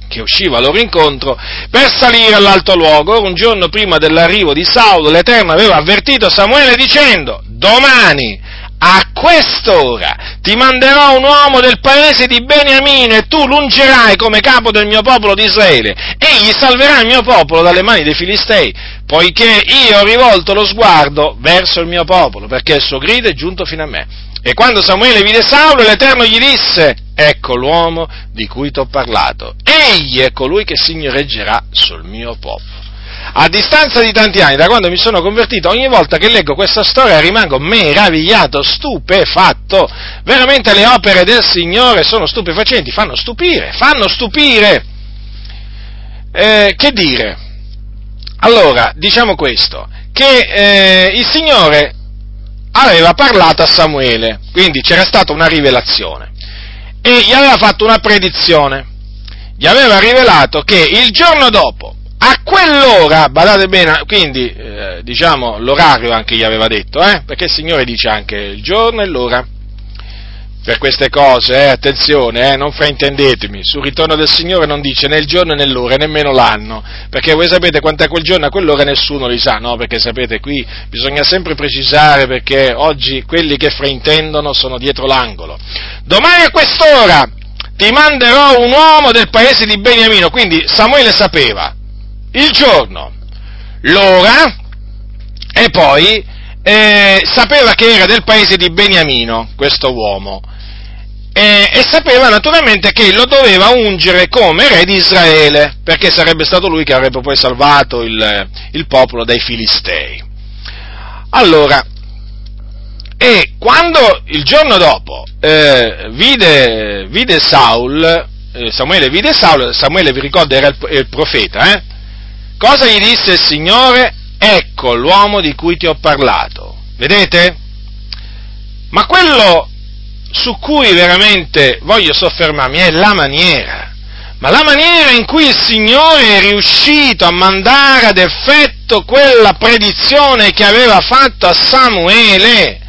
che usciva a loro incontro, per salire all'alto luogo. Ora un giorno prima dell'arrivo di Saulo, l'Eterno aveva avvertito Samuele dicendo, domani a quest'ora ti manderò un uomo del paese di Beniamino e tu l'ungerai come capo del mio popolo di Israele. Egli salverà il mio popolo dalle mani dei Filistei, poiché io ho rivolto lo sguardo verso il mio popolo, perché il suo grido è giunto fino a me. E quando Samuele vide Saulo, l'Eterno gli disse, ecco l'uomo di cui ti ho parlato, egli è colui che signoreggerà sul mio popolo a distanza di tanti anni, da quando mi sono convertito, ogni volta che leggo questa storia rimango meravigliato, stupefatto. Veramente le opere del Signore sono stupefacenti, fanno stupire, fanno stupire. Eh, che dire? Allora, diciamo questo, che eh, il Signore aveva parlato a Samuele, quindi c'era stata una rivelazione. e gli aveva fatto una predizione. Gli aveva rivelato che il giorno dopo, a quell'ora, badate bene, quindi eh, diciamo l'orario anche gli aveva detto, eh, perché il Signore dice anche il giorno e l'ora per queste cose, eh, attenzione, eh, non fraintendetemi, sul ritorno del Signore non dice né il giorno né l'ora, nemmeno l'anno, perché voi sapete quant'è quel giorno e quell'ora nessuno li sa, no? Perché sapete qui bisogna sempre precisare perché oggi quelli che fraintendono sono dietro l'angolo. Domani a quest'ora ti manderò un uomo del paese di Beniamino, quindi Samuele sapeva il giorno, l'ora e poi eh, sapeva che era del paese di Beniamino questo uomo e, e, sapeva naturalmente che lo doveva ungere come re di Israele, perché sarebbe stato lui che avrebbe poi salvato il, il popolo dai Filistei. Allora, e quando il giorno dopo eh, vide, vide, Saul, eh, Samuele vide Saul, Samuele vi ricorda era il, il profeta, eh? Cosa gli disse il Signore? Ecco l'uomo di cui ti ho parlato, vedete? Ma quello su cui veramente voglio soffermarmi è la maniera, ma la maniera in cui il Signore è riuscito a mandare ad effetto quella predizione che aveva fatto a Samuele.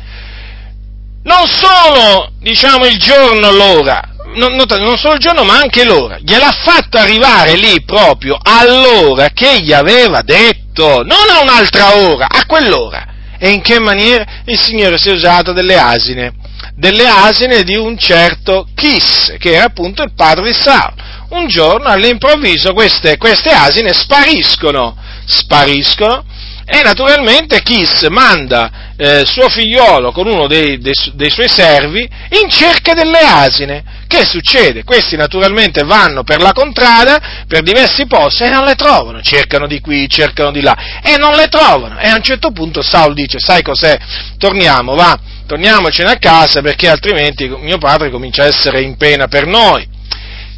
Non solo, diciamo, il giorno, l'ora, non, non solo il giorno, ma anche l'ora. Gliel'ha fatto arrivare lì proprio all'ora che gli aveva detto, non a un'altra ora, a quell'ora. E in che maniera il Signore si è usato delle asine delle asine di un certo Chis, che era appunto il padre di Saul. Un giorno all'improvviso queste, queste asine spariscono, spariscono e naturalmente Chis manda eh, suo figliolo con uno dei, dei, dei, suoi servi in cerca delle asine. Che succede? Questi naturalmente vanno per la contrada, per diversi posti e non le trovano, cercano di qui, cercano di là e non le trovano. E a un certo punto Saul dice, sai cos'è? Torniamo, va torniamocene a casa perché altrimenti mio padre comincia a essere in pena per noi.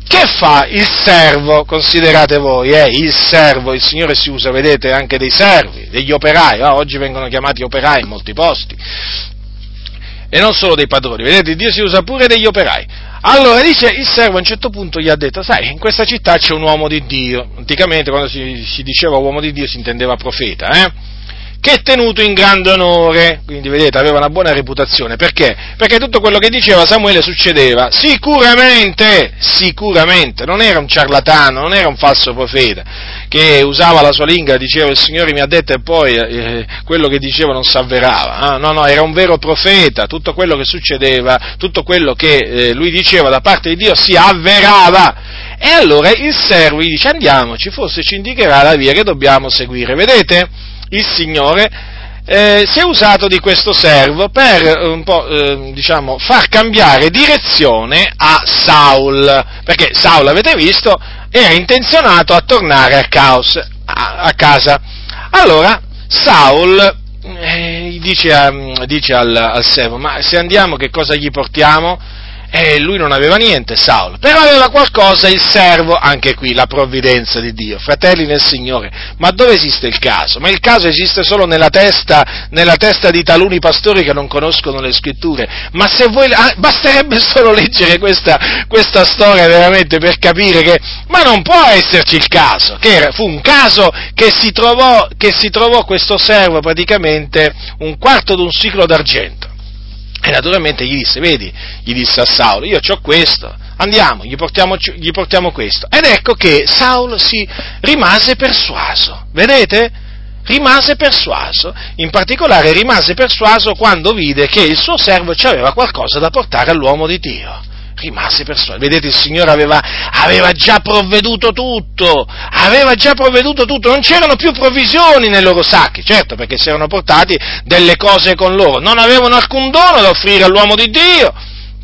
Che fa il servo, considerate voi, eh, il servo, il Signore si usa, vedete, anche dei servi, degli operai, ah, oggi vengono chiamati operai in molti posti, e non solo dei padroni, vedete, Dio si usa pure degli operai. Allora dice, il servo a un certo punto gli ha detto, sai, in questa città c'è un uomo di Dio, anticamente quando si, si diceva uomo di Dio si intendeva profeta, eh? Che è tenuto in grande onore, quindi vedete aveva una buona reputazione, perché? Perché tutto quello che diceva Samuele succedeva, sicuramente, sicuramente, non era un ciarlatano, non era un falso profeta, che usava la sua lingua, diceva il Signore mi ha detto e poi eh, quello che diceva non si avverava, eh? no, no, era un vero profeta, tutto quello che succedeva, tutto quello che eh, lui diceva da parte di Dio si avverava. E allora il servo gli dice andiamoci, forse ci indicherà la via che dobbiamo seguire, vedete? Il Signore eh, si è usato di questo servo per eh, un po', eh, diciamo, far cambiare direzione a Saul, perché Saul, avete visto, era intenzionato a tornare a, caos, a, a casa. Allora, Saul eh, dice, a, dice al, al servo, ma se andiamo che cosa gli portiamo? E lui non aveva niente, Saulo, però aveva qualcosa il servo, anche qui la provvidenza di Dio, fratelli nel Signore. Ma dove esiste il caso? Ma il caso esiste solo nella testa, nella testa di taluni pastori che non conoscono le scritture. Ma se voi, ah, basterebbe solo leggere questa, questa, storia veramente per capire che, ma non può esserci il caso, che era, fu un caso che si trovò, che si trovò questo servo praticamente un quarto di un ciclo d'argento e naturalmente gli disse, vedi, gli disse a Saulo, io ho questo, andiamo, gli portiamo, gli portiamo questo. Ed ecco che Saulo si rimase persuaso, vedete? Rimase persuaso, in particolare rimase persuaso quando vide che il suo servo aveva qualcosa da portare all'uomo di Dio rimase persuaso. Vedete, il Signore aveva, aveva, già provveduto tutto, aveva già provveduto tutto, non c'erano più provvisioni nei loro sacchi, certo, perché si erano portati delle cose con loro, non avevano alcun dono da offrire all'uomo di Dio,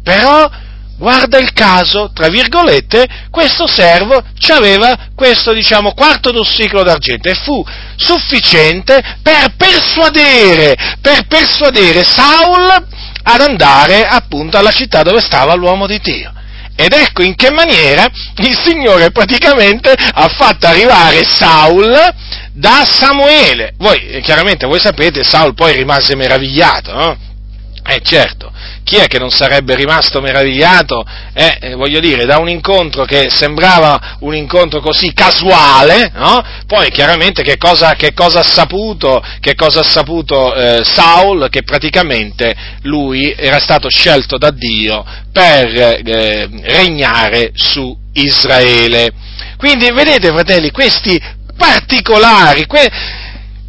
però, guarda il caso, tra virgolette, questo servo aveva questo, diciamo, quarto d'un ciclo d'argento e fu sufficiente per persuadere, per persuadere Saul ad andare appunto alla città dove stava l'uomo di Dio. Ed ecco in che maniera il Signore praticamente ha fatto arrivare Saul da Samuele. Voi, chiaramente, voi sapete, Saul poi rimase meravigliato, no? Eh certo, chi è che non sarebbe rimasto meravigliato, eh, eh, voglio dire, da un incontro che sembrava un incontro così casuale, no? Poi chiaramente che cosa, che cosa ha saputo, cosa ha saputo eh, Saul? Che praticamente lui era stato scelto da Dio per eh, regnare su Israele. Quindi vedete fratelli, questi particolari, que-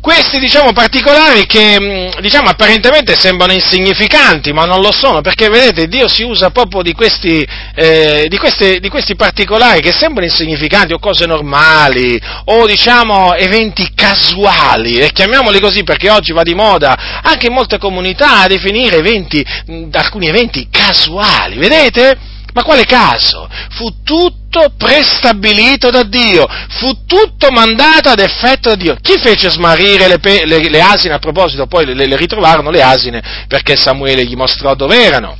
questi diciamo, particolari che mm, diciamo, apparentemente sembrano insignificanti, ma non lo sono, perché vedete Dio si usa proprio di questi, eh, di, queste, di questi, particolari che sembrano insignificanti o cose normali o diciamo eventi casuali, e chiamiamoli così perché oggi va di moda anche in molte comunità a definire eventi, mm, alcuni eventi casuali, vedete? Ma quale caso? Fu tutto prestabilito da Dio, fu tutto mandato ad effetto da Dio. Chi fece smarrire le, pe- le, le asine? A proposito, poi le, le ritrovarono le asine perché Samuele gli mostrò dove erano.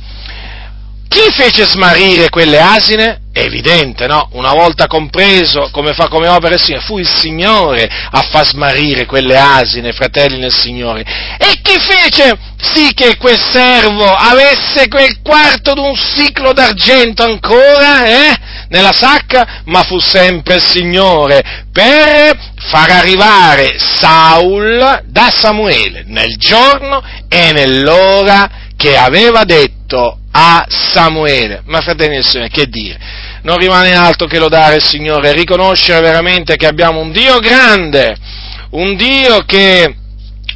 Chi fece smarrire quelle asine? È evidente, no? Una volta compreso come fa come opera il Signore, fu il Signore a far smarrire quelle asine, fratelli nel Signore. E chi fece sì che quel servo avesse quel quarto d'un ciclo d'argento ancora, eh? Nella sacca? Ma fu sempre il Signore per far arrivare Saul da Samuele nel giorno e nell'ora che aveva detto a Samuele. Ma fratelli del Signore, che dire? Non rimane altro che lodare il Signore, riconoscere veramente che abbiamo un Dio grande, un Dio che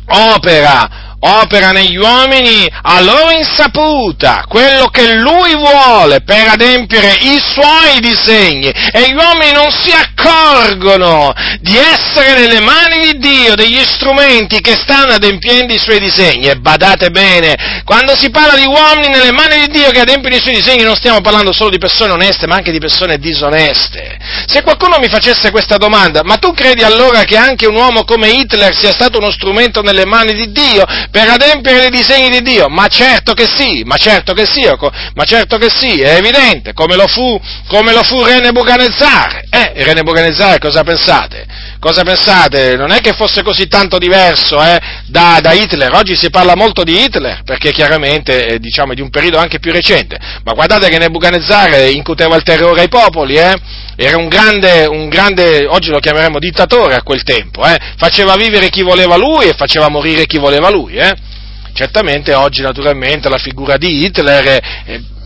opera opera negli uomini a loro insaputa quello che lui vuole per adempiere i suoi disegni e gli uomini non si accorgono di essere nelle mani di Dio degli strumenti che stanno adempiendo i suoi disegni e badate bene, quando si parla di uomini nelle mani di Dio che adempiono i suoi disegni non stiamo parlando solo di persone oneste ma anche di persone disoneste. Se qualcuno mi facesse questa domanda, ma tu credi allora che anche un uomo come Hitler sia stato uno strumento nelle mani di Dio? Per adempiere i disegni di Dio? Ma certo che sì, ma certo che sì, ma certo che sì, è evidente, come lo fu, come lo fu Re Nebuchadnezzar. Eh, Re Nebuchadnezzar cosa pensate? Cosa pensate? Non è che fosse così tanto diverso eh, da, da, Hitler, oggi si parla molto di Hitler, perché chiaramente eh, diciamo, è di un periodo anche più recente, ma guardate che Nebuchadnezzar incuteva il terrore ai popoli, eh? era un grande, un grande, oggi lo chiameremo dittatore a quel tempo, eh? faceva vivere chi voleva lui e faceva morire chi voleva lui. Eh? Certamente oggi naturalmente la figura di Hitler,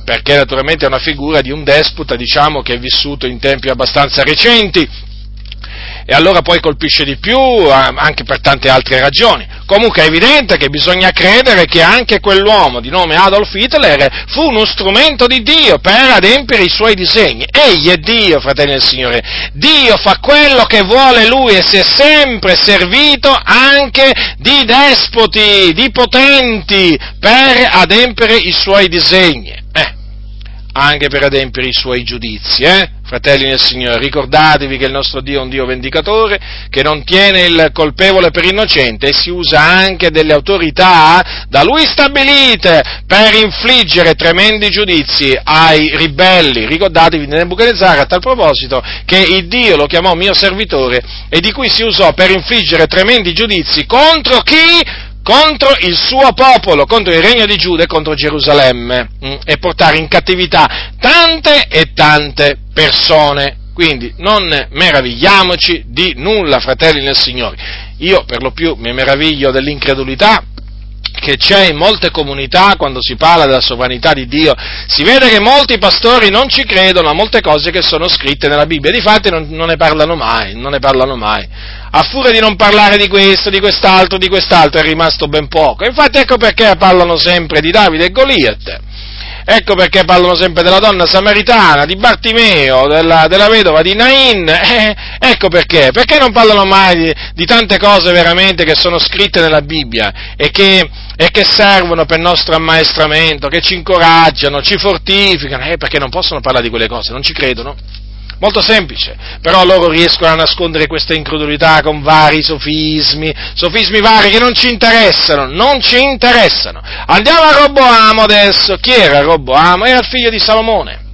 perché naturalmente è una figura di un despota diciamo, che è vissuto in tempi abbastanza recenti, e allora poi colpisce di più anche per tante altre ragioni. Comunque è evidente che bisogna credere che anche quell'uomo di nome Adolf Hitler fu uno strumento di Dio per adempiere i suoi disegni. Egli è Dio, fratelli del Signore. Dio fa quello che vuole Lui e si è sempre servito anche di despoti, di potenti per adempiere i suoi disegni. Eh, anche per adempiere i suoi giudizi, eh? Fratelli nel Signore, ricordatevi che il nostro Dio è un Dio vendicatore, che non tiene il colpevole per innocente e si usa anche delle autorità da lui stabilite per infliggere tremendi giudizi ai ribelli. Ricordatevi di Nebuchadnezzar a tal proposito che il Dio lo chiamò mio servitore e di cui si usò per infliggere tremendi giudizi contro chi? Contro il suo popolo, contro il regno di Giuda e contro Gerusalemme mm, e portare in cattività tante e tante persone. Quindi non meravigliamoci di nulla, fratelli nel Signore. Io per lo più mi meraviglio dell'incredulità che c'è in molte comunità quando si parla della sovranità di Dio, si vede che molti pastori non ci credono a molte cose che sono scritte nella Bibbia, difatti non, non ne parlano mai, non ne parlano mai. A furia di non parlare di questo, di quest'altro, di quest'altro è rimasto ben poco. Infatti ecco perché parlano sempre di Davide e Goliath Ecco perché parlano sempre della donna samaritana, di Bartimeo, della, della vedova di Nain. (laughs) Eh, ecco perché. Perché non parlano mai di, di, tante cose veramente che sono scritte nella Bibbia e che, e che servono per il nostro ammaestramento, che ci incoraggiano, ci fortificano? Eh, perché non possono parlare di quelle cose, non ci credono. Molto semplice, però loro riescono a nascondere questa incredulità con vari sofismi, sofismi vari che non ci interessano, non ci interessano. Andiamo a Roboamo adesso. Chi era Roboamo? Era il figlio di Salomone.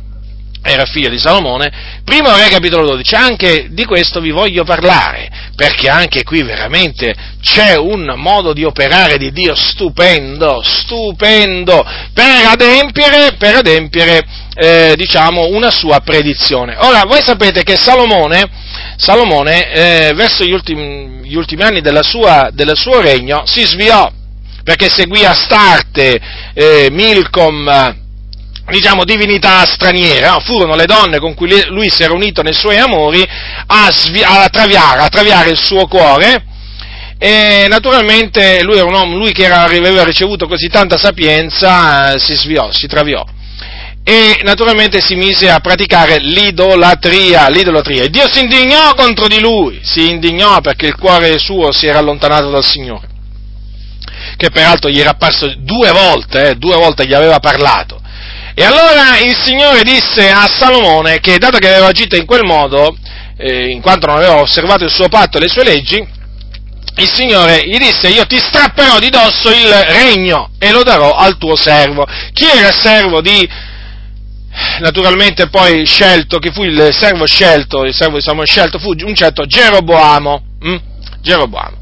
Era figlio di Salomone, primo re capitolo 12, anche di questo vi voglio parlare, perché anche qui veramente c'è un modo di operare di Dio stupendo, stupendo, per adempiere, per adempiere eh, diciamo, una sua predizione. Ora, voi sapete che Salomone, Salomone eh, verso gli ultimi, gli ultimi, anni della sua, del suo regno, si sviò, perché seguì Astarte, eh, Milcom, diciamo, divinità straniere, no? furono le donne con cui lui si era unito nei suoi amori a, svi- a, traviare, a traviare il suo cuore e naturalmente lui, uomo, lui che era, aveva ricevuto così tanta sapienza si sviò, si traviò e naturalmente si mise a praticare l'idolatria, l'idolatria. E Dio si indignò contro di lui, si indignò perché il cuore suo si era allontanato dal Signore, che peraltro gli era apparso due volte, eh, due volte gli aveva parlato. E allora il Signore disse a Salomone che dato che aveva agito in quel modo, eh, in quanto non aveva osservato il suo patto e le sue leggi, il Signore gli disse io ti strapperò di dosso il regno e lo darò al tuo servo. Chi era il servo di, naturalmente poi scelto, che fu il servo scelto, il servo di Samuele scelto, fu un certo Geroboamo. Hm? Geroboamo.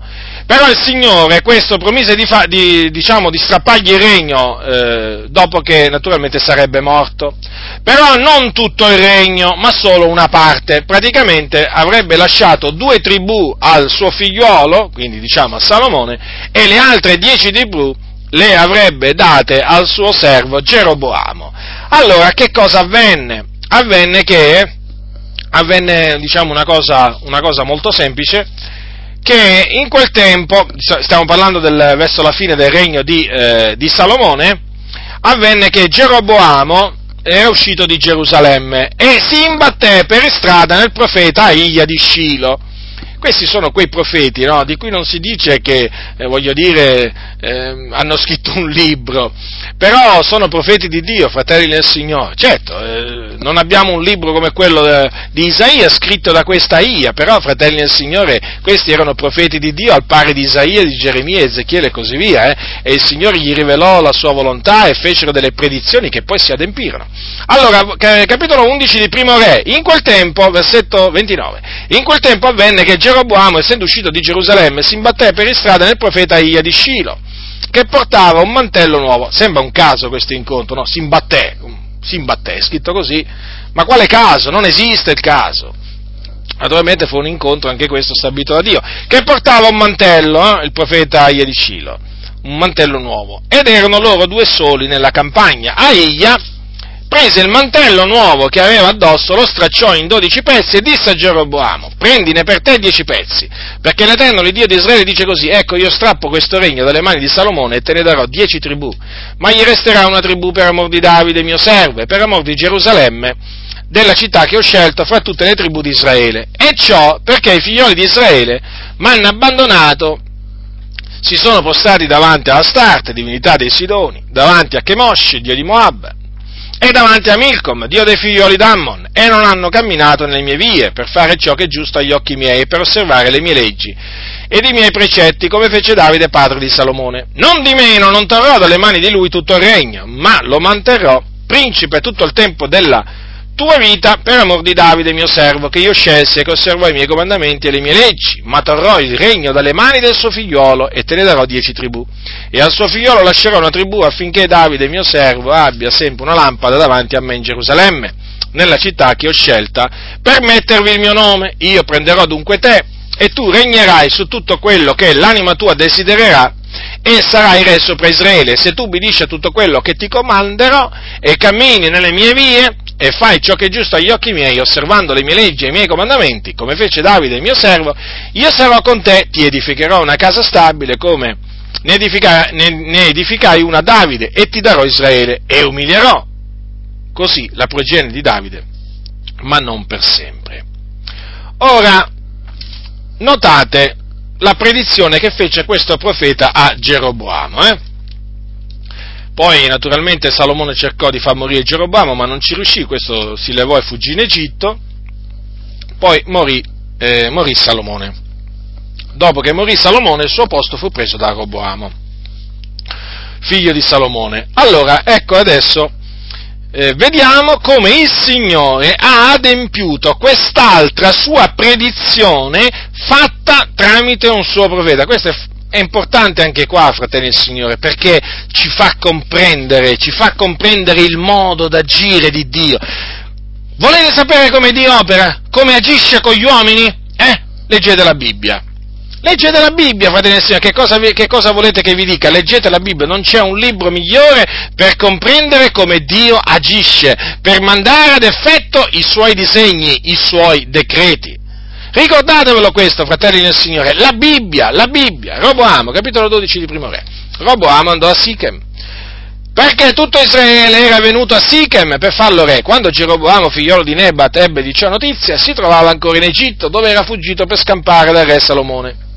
Però il Signore questo promise di, fa, di, diciamo, di strappargli il regno eh, dopo che naturalmente sarebbe morto. Però non tutto il regno, ma solo una parte. Praticamente avrebbe lasciato due tribù al suo figliuolo, quindi diciamo a Salomone, e le altre dieci tribù le avrebbe date al suo servo Geroboamo. Allora, che cosa avvenne? Avvenne che, avvenne diciamo una cosa, una cosa molto semplice, che in quel tempo, stiamo parlando del, verso la fine del regno di, eh, di Salomone, avvenne che Geroboamo era uscito di Gerusalemme e si imbatté per strada nel profeta Aia di Scilo. Questi sono quei profeti no? di cui non si dice che, eh, voglio dire, eh, hanno scritto un libro, però sono profeti di Dio, fratelli del Signore. Certo, eh, non abbiamo un libro come quello de, di Isaia scritto da questa Ia, però, fratelli del Signore, questi erano profeti di Dio al pari di Isaia, di Geremia, Ezechiele e così via, eh? e il Signore gli rivelò la sua volontà e fecero delle predizioni che poi si adempirono. Allora, capitolo 11 di Primo Re, in quel tempo, versetto 29, in quel tempo avvenne che Geroboamo, essendo uscito di Gerusalemme, si imbatté per strada nel profeta Ia di Scilo, che portava un mantello nuovo. Sembra un caso questo incontro, no? Si imbatté, si imbatté, è scritto così, ma quale caso? Non esiste il caso. Naturalmente fu un incontro, anche questo stabilito da Dio, che portava un mantello, eh? il profeta Ia di Scilo, un mantello nuovo, ed erano loro due soli nella campagna. Aia prese il mantello nuovo che aveva addosso, lo stracciò in dodici pezzi e disse a Geroboamo, prendine per te dieci pezzi, perché l'Eterno, l'Iddio di Israele, dice così, ecco io strappo questo regno dalle mani di Salomone e te ne darò dieci tribù, ma gli resterà una tribù per amor di Davide, mio servo, e per amor di Gerusalemme, della città che ho scelto fra tutte le tribù di Israele. E ciò perché i figlioli di Israele mi hanno abbandonato si sono postati davanti a Astarte, divinità dei Sidoni, davanti a Chemosh, dio di Moab, e davanti a Milcom, dio dei figlioli d'Ammon, e non hanno camminato nelle mie vie per fare ciò che è giusto agli occhi miei e per osservare le mie leggi ed i miei precetti, come fece Davide padre di Salomone. Non di meno non terrò dalle mani di lui tutto il regno, ma lo manterrò principe tutto il tempo della tua vita per amor di Davide mio servo, che io scelsi e che osservò i miei comandamenti e le mie leggi, ma terrò il regno dalle mani del suo figliolo e te ne darò dieci tribù. E al suo figliolo lascerò una tribù affinché Davide mio servo abbia sempre una lampada davanti a me in Gerusalemme, nella città che ho scelta, per mettervi il mio nome. Io prenderò dunque te e tu regnerai su tutto quello che l'anima tua desidererà e sarai re sopra Israele. Se tu ubbidisci a tutto quello che ti comanderò e cammini nelle mie vie e fai ciò che è giusto agli occhi miei, osservando le mie leggi e i miei comandamenti, come fece Davide il mio servo, io sarò con te, ti edificherò una casa stabile come ne edificai, ne, ne edificai una a Davide e ti darò Israele e umilierò così la progenie di Davide, ma non per sempre. Ora, notate la predizione che fece questo profeta a Geroboamo. Eh? Poi naturalmente Salomone cercò di far morire Geroboamo, ma non ci riuscì, questo si levò e fuggì in Egitto, poi morì, eh, morì Salomone. Dopo che morì Salomone il suo posto fu preso da Roboamo, figlio di Salomone. Allora, ecco adesso eh, vediamo come il Signore ha adempiuto quest'altra sua predizione fatta tramite un suo profeta. Questo è, è importante anche qua, fratelli del Signore, perché ci fa comprendere, ci fa comprendere il modo d'agire di Dio. Volete sapere come Dio opera? Come agisce con gli uomini? Eh? Leggete la Bibbia. Leggete la Bibbia, fratelli e signori, che cosa, che cosa volete che vi dica? Leggete la Bibbia, non c'è un libro migliore per comprendere come Dio agisce, per mandare ad effetto i suoi disegni, i suoi decreti. Ricordatevelo questo, fratelli del Signore, la Bibbia, la Bibbia, Roboamo, capitolo 12 di Primo Re. Roboamo andò a Sichem, perché tutto Israele era venuto a Sichem per farlo re. Quando Geroboamo, figliolo di Nebat, ebbe di ciò notizia, si trovava ancora in Egitto, dove era fuggito per scampare dal re Salomone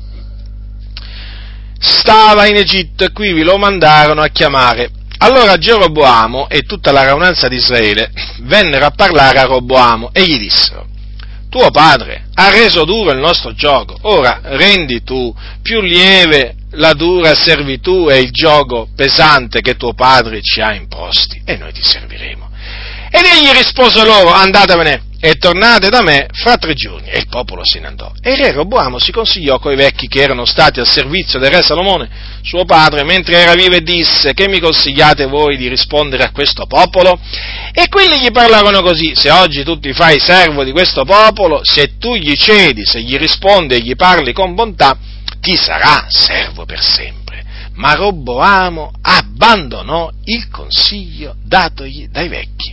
stava in Egitto e qui lo mandarono a chiamare. Allora Geroboamo e tutta la raunanza di Israele vennero a parlare a Roboamo e gli dissero, tuo padre ha reso duro il nostro gioco, ora rendi tu più lieve la dura servitù e il gioco pesante che tuo padre ci ha imposti e noi ti serviremo. Ed egli rispose loro, andatevene e tornate da me fra tre giorni. E il popolo se ne andò. E il re Roboamo si consigliò coi vecchi che erano stati al servizio del re Salomone, suo padre, mentre era vivo e disse, che mi consigliate voi di rispondere a questo popolo? E quelli gli parlarono così, se oggi tu ti fai servo di questo popolo, se tu gli cedi, se gli rispondi e gli parli con bontà, ti sarà servo per sempre. Ma Roboamo abbandonò il consiglio datogli dai vecchi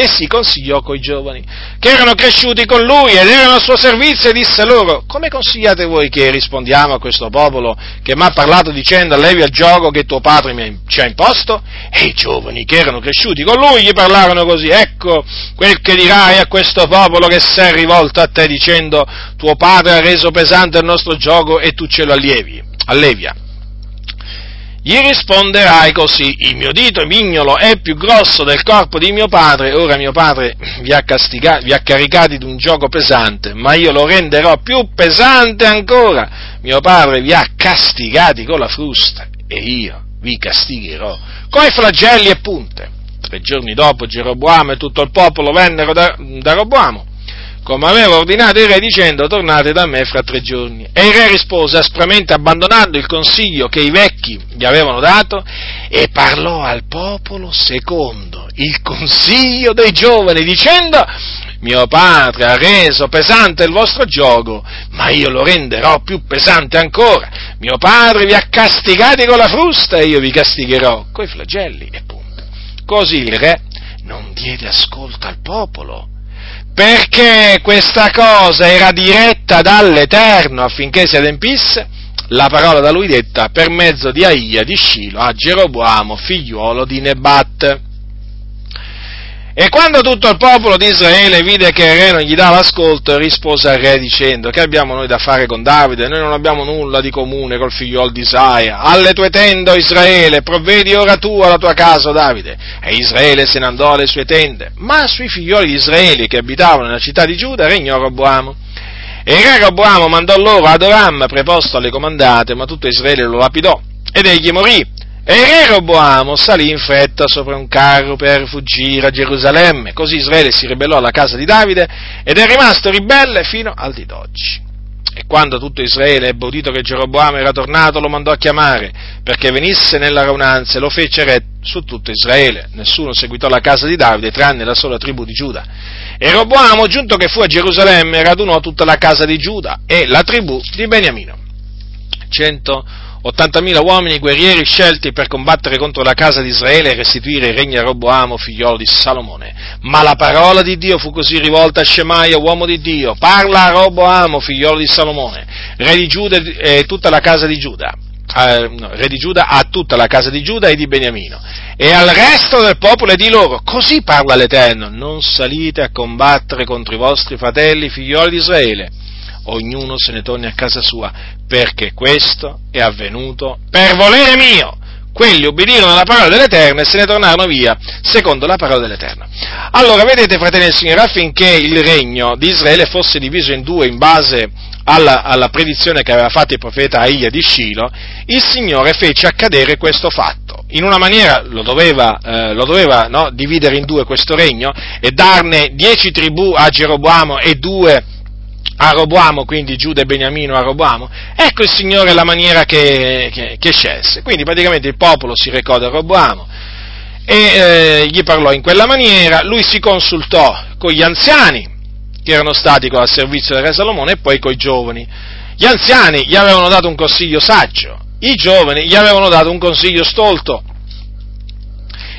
e si consigliò coi giovani, che erano cresciuti con lui ed erano al suo servizio e disse loro, come consigliate voi che rispondiamo a questo popolo che mi ha parlato dicendo allevi al gioco che tuo padre mi, ci ha imposto? E i giovani che erano cresciuti con lui gli parlarono così, ecco quel che dirai a questo popolo che si è rivolto a te dicendo tuo padre ha reso pesante il nostro gioco e tu ce lo allievi, allevia gli risponderai così, il mio dito mignolo è più grosso del corpo di mio padre, ora mio padre vi ha, vi ha caricati di un gioco pesante, ma io lo renderò più pesante ancora. Mio padre vi ha castigati con la frusta e io vi castigherò coi flagelli e punte. Tre giorni dopo Geroboamo e tutto il popolo vennero da, da Roboamo come aveva ordinato il re dicendo tornate da me fra tre giorni. E il re rispose aspramente abbandonando il consiglio che i vecchi gli avevano dato e parlò al popolo secondo il consiglio dei giovani dicendo mio padre ha reso pesante il vostro gioco, ma io lo renderò più pesante ancora. Mio padre vi ha castigati con la frusta e io vi castigherò coi flagelli e punto. Così il re non diede ascolto al popolo perché questa cosa era diretta dall'Eterno affinché si adempisse la parola da lui detta per mezzo di Aia di Scilo a Geroboamo, figliuolo di Nebat. E quando tutto il popolo di Israele vide che il re non gli dava ascolto, rispose al re dicendo, che abbiamo noi da fare con Davide? Noi non abbiamo nulla di comune col figliuolo di Isaia. Alle tue tende, Israele, provvedi ora tu alla tua casa, Davide. E Israele se ne andò alle sue tende. Ma sui figlioli di Israele che abitavano nella città di Giuda regnò Roboamo. E il re Roboamo mandò loro Adoram, preposto alle comandate, ma tutto Israele lo lapidò. Ed egli morì e re Roboamo salì in fretta sopra un carro per fuggire a Gerusalemme, così Israele si ribellò alla casa di Davide ed è rimasto ribelle fino al di d'oggi. E quando tutto Israele ebbe udito che Geroboamo era tornato, lo mandò a chiamare perché venisse nella raunanza e lo fece re su tutto Israele. Nessuno seguitò la casa di Davide tranne la sola tribù di Giuda. E Roboamo, giunto che fu a Gerusalemme, radunò tutta la casa di Giuda e la tribù di Beniamino. 100 80.000 uomini guerrieri scelti per combattere contro la casa di Israele e restituire il regno a Roboamo, figliolo di Salomone. Ma la parola di Dio fu così rivolta a Shemaia, uomo di Dio, parla a Roboamo, figliolo di Salomone, re di Giuda e tutta la casa di Giuda. Eh, re di Giuda a tutta la casa di Giuda e di Beniamino. E al resto del popolo e di loro. Così parla l'Eterno. Non salite a combattere contro i vostri fratelli figlioli di Israele ognuno se ne torni a casa sua, perché questo è avvenuto per volere mio. Quelli ubbidirono alla parola dell'Eterno e se ne tornarono via, secondo la parola dell'Eterno. Allora, vedete, fratelli del Signore, affinché il regno di Israele fosse diviso in due in base alla, alla predizione che aveva fatto il profeta Aia di Scilo, il Signore fece accadere questo fatto in una maniera lo doveva, eh, lo doveva no, dividere in due questo regno e darne dieci tribù a Geroboamo e due a Roboamo, quindi Giuda e Beniamino a Roboamo, ecco il Signore la maniera che, che, che scelse. Quindi praticamente il popolo si recò da Roboamo e eh, gli parlò in quella maniera, lui si consultò con gli anziani che erano stati al servizio del re Salomone e poi con i giovani. Gli anziani gli avevano dato un consiglio saggio, i giovani gli avevano dato un consiglio stolto.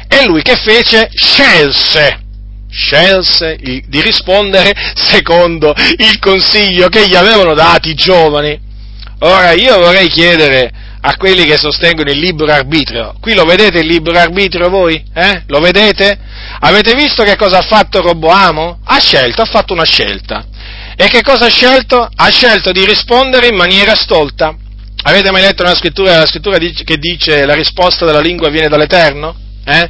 E lui che fece? Scelse scelse di rispondere (laughs) secondo il consiglio che gli avevano dato i giovani. Ora io vorrei chiedere a quelli che sostengono il libero arbitrio, qui lo vedete il libero arbitrio voi? Eh? Lo vedete? Avete visto che cosa ha fatto Roboamo? Ha scelto, ha fatto una scelta. E che cosa ha scelto? Ha scelto di rispondere in maniera stolta. Avete mai letto una scrittura, la scrittura che dice la risposta della lingua viene dall'Eterno? Eh?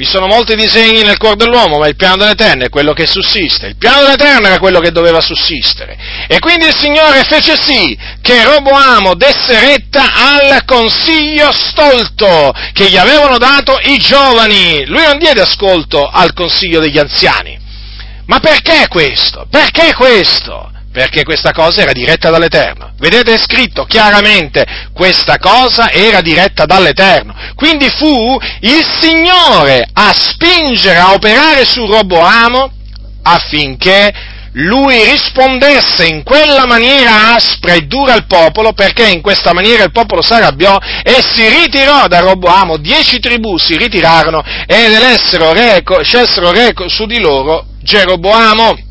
Vi sono molti disegni nel cuore dell'uomo, ma il piano dell'Eterno è quello che sussiste. Il piano dell'Eterno era quello che doveva sussistere. E quindi il Signore fece sì che Roboamo desse retta al consiglio stolto che gli avevano dato i giovani. Lui non diede ascolto al consiglio degli anziani. Ma perché questo? Perché questo? Perché questa cosa era diretta dall'Eterno. Vedete è scritto chiaramente, questa cosa era diretta dall'Eterno. Quindi fu il Signore a spingere, a operare su Roboamo affinché lui rispondesse in quella maniera aspra e dura al popolo, perché in questa maniera il popolo si arrabbiò e si ritirò da Roboamo, dieci tribù si ritirarono ed elessero re, scelsero re su di loro Geroboamo.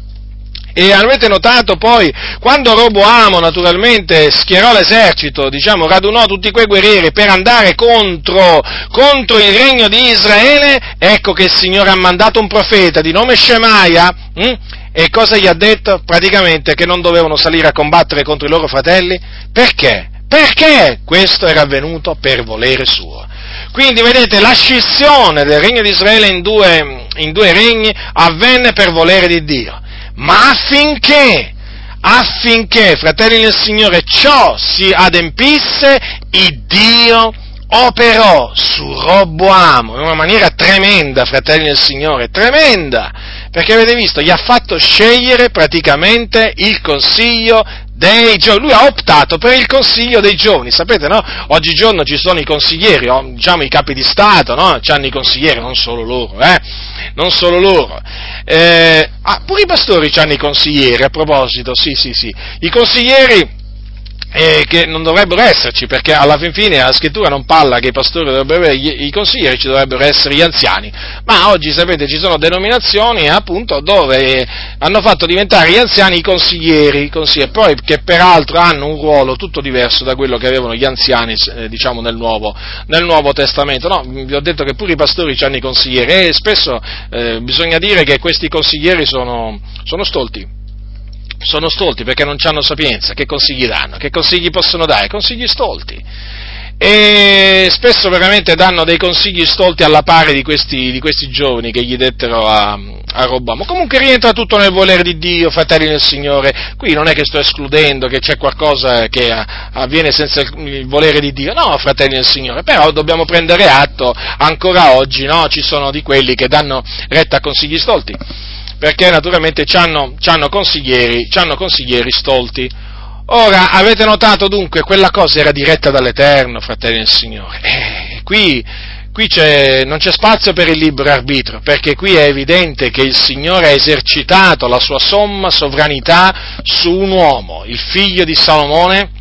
E avete notato poi, quando Roboamo naturalmente schierò l'esercito, diciamo, radunò tutti quei guerrieri per andare contro, contro il regno di Israele, ecco che il Signore ha mandato un profeta di nome Shemaia, hm? e cosa gli ha detto? Praticamente che non dovevano salire a combattere contro i loro fratelli. Perché? Perché questo era avvenuto per volere suo. Quindi vedete, la scissione del regno di Israele in due, in due regni avvenne per volere di Dio ma affinché, affinché, fratelli del Signore, ciò si adempisse, il Dio operò su Roboamo in una maniera tremenda, fratelli del Signore, tremenda, perché avete visto, gli ha fatto scegliere praticamente il consiglio dei giovani, lui ha optato per il consiglio dei giovani, sapete no? Oggigiorno ci sono i consiglieri, diciamo i capi di Stato, no? C'hanno i consiglieri, non solo loro, eh? Non solo loro. Eh, ah, pure i pastori hanno i consiglieri, a proposito, sì, sì, sì. I consiglieri eh, che non dovrebbero esserci, perché alla fin fine la scrittura non parla che i pastori dovrebbero avere, i consiglieri ci dovrebbero essere gli anziani, ma oggi sapete ci sono denominazioni appunto dove hanno fatto diventare gli anziani i consiglieri, consiglieri poi che peraltro hanno un ruolo tutto diverso da quello che avevano gli anziani eh, diciamo nel nuovo, nel nuovo, Testamento, no, vi ho detto che pure i pastori hanno i consiglieri e spesso eh, bisogna dire che questi consiglieri sono, sono stolti sono stolti perché non hanno sapienza, che consigli danno? Che consigli possono dare? Consigli stolti. E spesso veramente danno dei consigli stolti alla pari di questi, di questi giovani che gli dettero a, a Robamo. Comunque rientra tutto nel volere di Dio, fratelli del Signore. Qui non è che sto escludendo che c'è qualcosa che avviene senza il volere di Dio. No, fratelli del Signore, però dobbiamo prendere atto, ancora oggi, no? Ci sono di quelli che danno retta a consigli stolti perché naturalmente hanno consiglieri, consiglieri stolti. Ora, avete notato dunque, quella cosa era diretta dall'Eterno, fratelli del Signore. Eh, qui, qui c'è, non c'è spazio per il libero arbitro, perché qui è evidente che il Signore ha esercitato la sua somma sovranità su un uomo, il figlio di Salomone,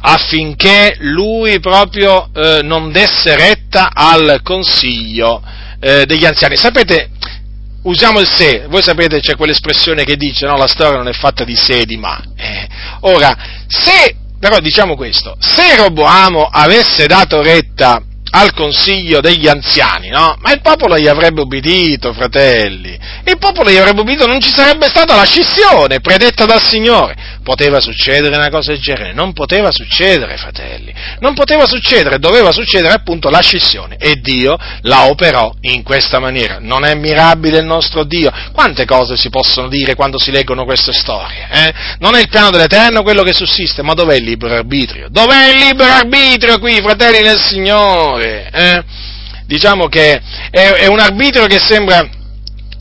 affinché lui proprio eh, non desse retta al consiglio eh, degli anziani. Sapete, usiamo il se, voi sapete c'è quell'espressione che dice no, la storia non è fatta di se e di ma. Eh, ora, se, però diciamo questo, se Roboamo avesse dato retta al consiglio degli anziani, no? Ma il popolo gli avrebbe ubbidito, fratelli. Il popolo gli avrebbe ubbidito, non ci sarebbe stata la scissione predetta dal Signore. Poteva succedere una cosa del genere? Non poteva succedere, fratelli. Non poteva succedere, doveva succedere appunto la scissione. E Dio la operò in questa maniera. Non è mirabile il nostro Dio? Quante cose si possono dire quando si leggono queste storie? Eh? Non è il piano dell'Eterno quello che sussiste, ma dov'è il libero arbitrio? Dov'è il libero arbitrio qui, fratelli del Signore? Signore. Eh? Diciamo che è, è un arbitrio che sembra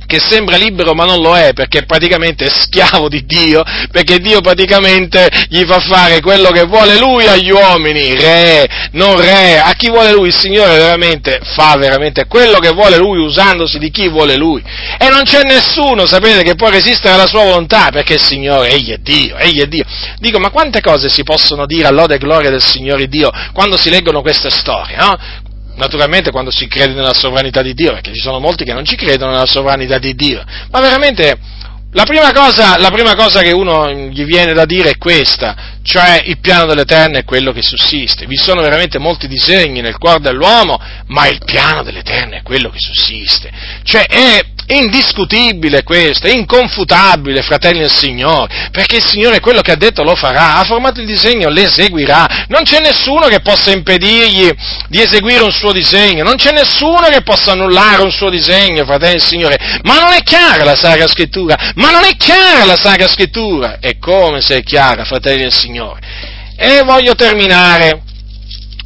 che sembra libero ma non lo è perché praticamente è schiavo di Dio, perché Dio praticamente gli fa fare quello che vuole lui agli uomini, re, non re, a chi vuole lui, il Signore veramente fa veramente quello che vuole lui usandosi di chi vuole lui. E non c'è nessuno, sapete, che può resistere alla sua volontà, perché il Signore, egli è Dio, egli è Dio. Dico, ma quante cose si possono dire all'ode e gloria del Signore Dio quando si leggono queste storie, no? Naturalmente quando si crede nella sovranità di Dio, perché ci sono molti che non ci credono nella sovranità di Dio, ma veramente la prima, cosa, la prima cosa, che uno gli viene da dire è questa, cioè il piano dell'Eterno è quello che sussiste. Vi sono veramente molti disegni nel cuore dell'uomo, ma il piano dell'Eterno è quello che sussiste. Cioè è indiscutibile questo, inconfutabile, fratelli del Signore, perché il Signore quello che ha detto lo farà, ha formato il disegno, l'eseguirà, non c'è nessuno che possa impedirgli di eseguire un suo disegno, non c'è nessuno che possa annullare un suo disegno, fratelli del Signore, ma non è chiara la Sacra Scrittura, ma non è chiara la Sacra Scrittura, è come se è chiara, fratelli del Signore. E voglio terminare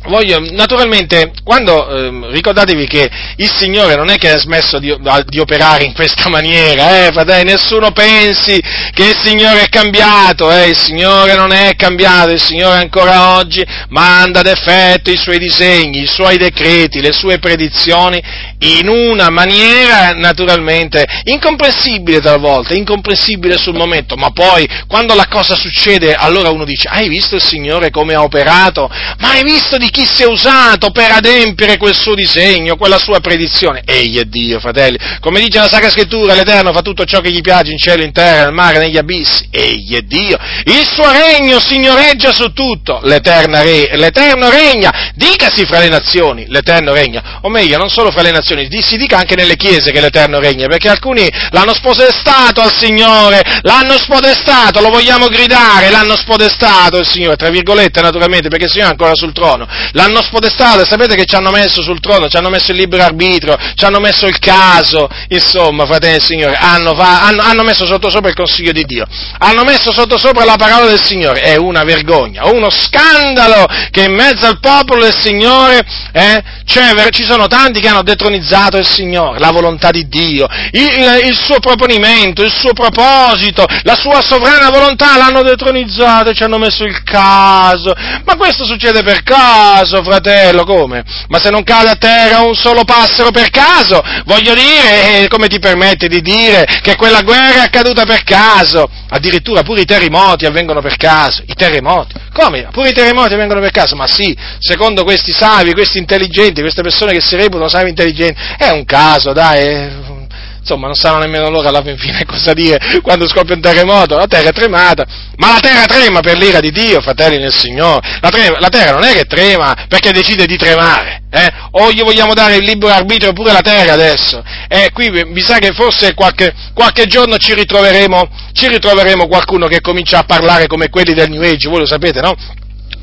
Voglio, naturalmente, quando, eh, ricordatevi che il Signore non è che ha smesso di, di operare in questa (laughs) maniera, eh, fratelli, nessuno pensi che il Signore è cambiato, eh, il Signore non è cambiato, il Signore ancora oggi manda ad effetto i suoi disegni, i suoi decreti, le sue predizioni in una maniera naturalmente incomprensibile talvolta, incomprensibile sul momento, ma poi quando la cosa succede allora uno dice, hai visto il Signore come ha operato? Ma hai visto di chi si è usato per adempiere quel suo disegno, quella sua predizione. Egli è Dio, fratelli. Come dice la Sacra Scrittura, l'Eterno fa tutto ciò che gli piace in cielo, in terra, nel mare, negli abissi. Egli è Dio. Il suo regno signoreggia su tutto. Re, l'Eterno regna. Dicasi fra le nazioni, l'Eterno regna. O meglio, non solo fra le nazioni, si dica anche nelle chiese che l'Eterno regna, perché alcuni l'hanno spodestato al Signore, l'hanno spodestato, lo vogliamo gridare, l'hanno spodestato il Signore, tra virgolette naturalmente, perché il Signore è ancora sul trono l'hanno spodestato sapete che ci hanno messo sul trono, ci hanno messo il libero arbitro, ci hanno messo il caso, insomma, fratelli e signori, hanno, hanno, hanno messo sotto sopra il consiglio di Dio, hanno messo sotto sopra la parola del Signore, è una vergogna, uno scandalo che in mezzo al popolo del Signore eh, ci sono tanti che hanno detronizzato il Signore, la volontà di Dio, il, il suo proponimento, il suo proposito, la sua sovrana volontà l'hanno detronizzato e ci hanno messo il caso, ma questo succede per caso caso, fratello, come? Ma se non cade a terra un solo passero per caso, voglio dire, eh, come ti permetti di dire che quella guerra è accaduta per caso? Addirittura pure i terremoti avvengono per caso, i terremoti. Come? Pure i terremoti avvengono per caso? Ma sì, secondo questi savi, questi intelligenti, queste persone che si reputano savi intelligenti, è un caso, dai, insomma non sanno nemmeno loro alla fin fine (laughs) cosa dire quando scoppia un terremoto, la terra è tremata, ma la terra trema per l'ira di Dio, fratelli nel Signore, la, trema, la terra non è che trema perché decide di tremare, eh? o gli vogliamo dare il libero arbitrio pure alla terra adesso, eh, qui mi sa che forse qualche, qualche giorno ci ritroveremo, ci ritroveremo qualcuno che comincia a parlare come quelli del New Age, voi lo sapete, no?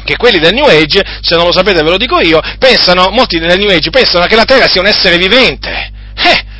che quelli del New Age, se non lo sapete ve lo dico io, pensano, molti del New Age pensano che la Terra sia un essere vivente.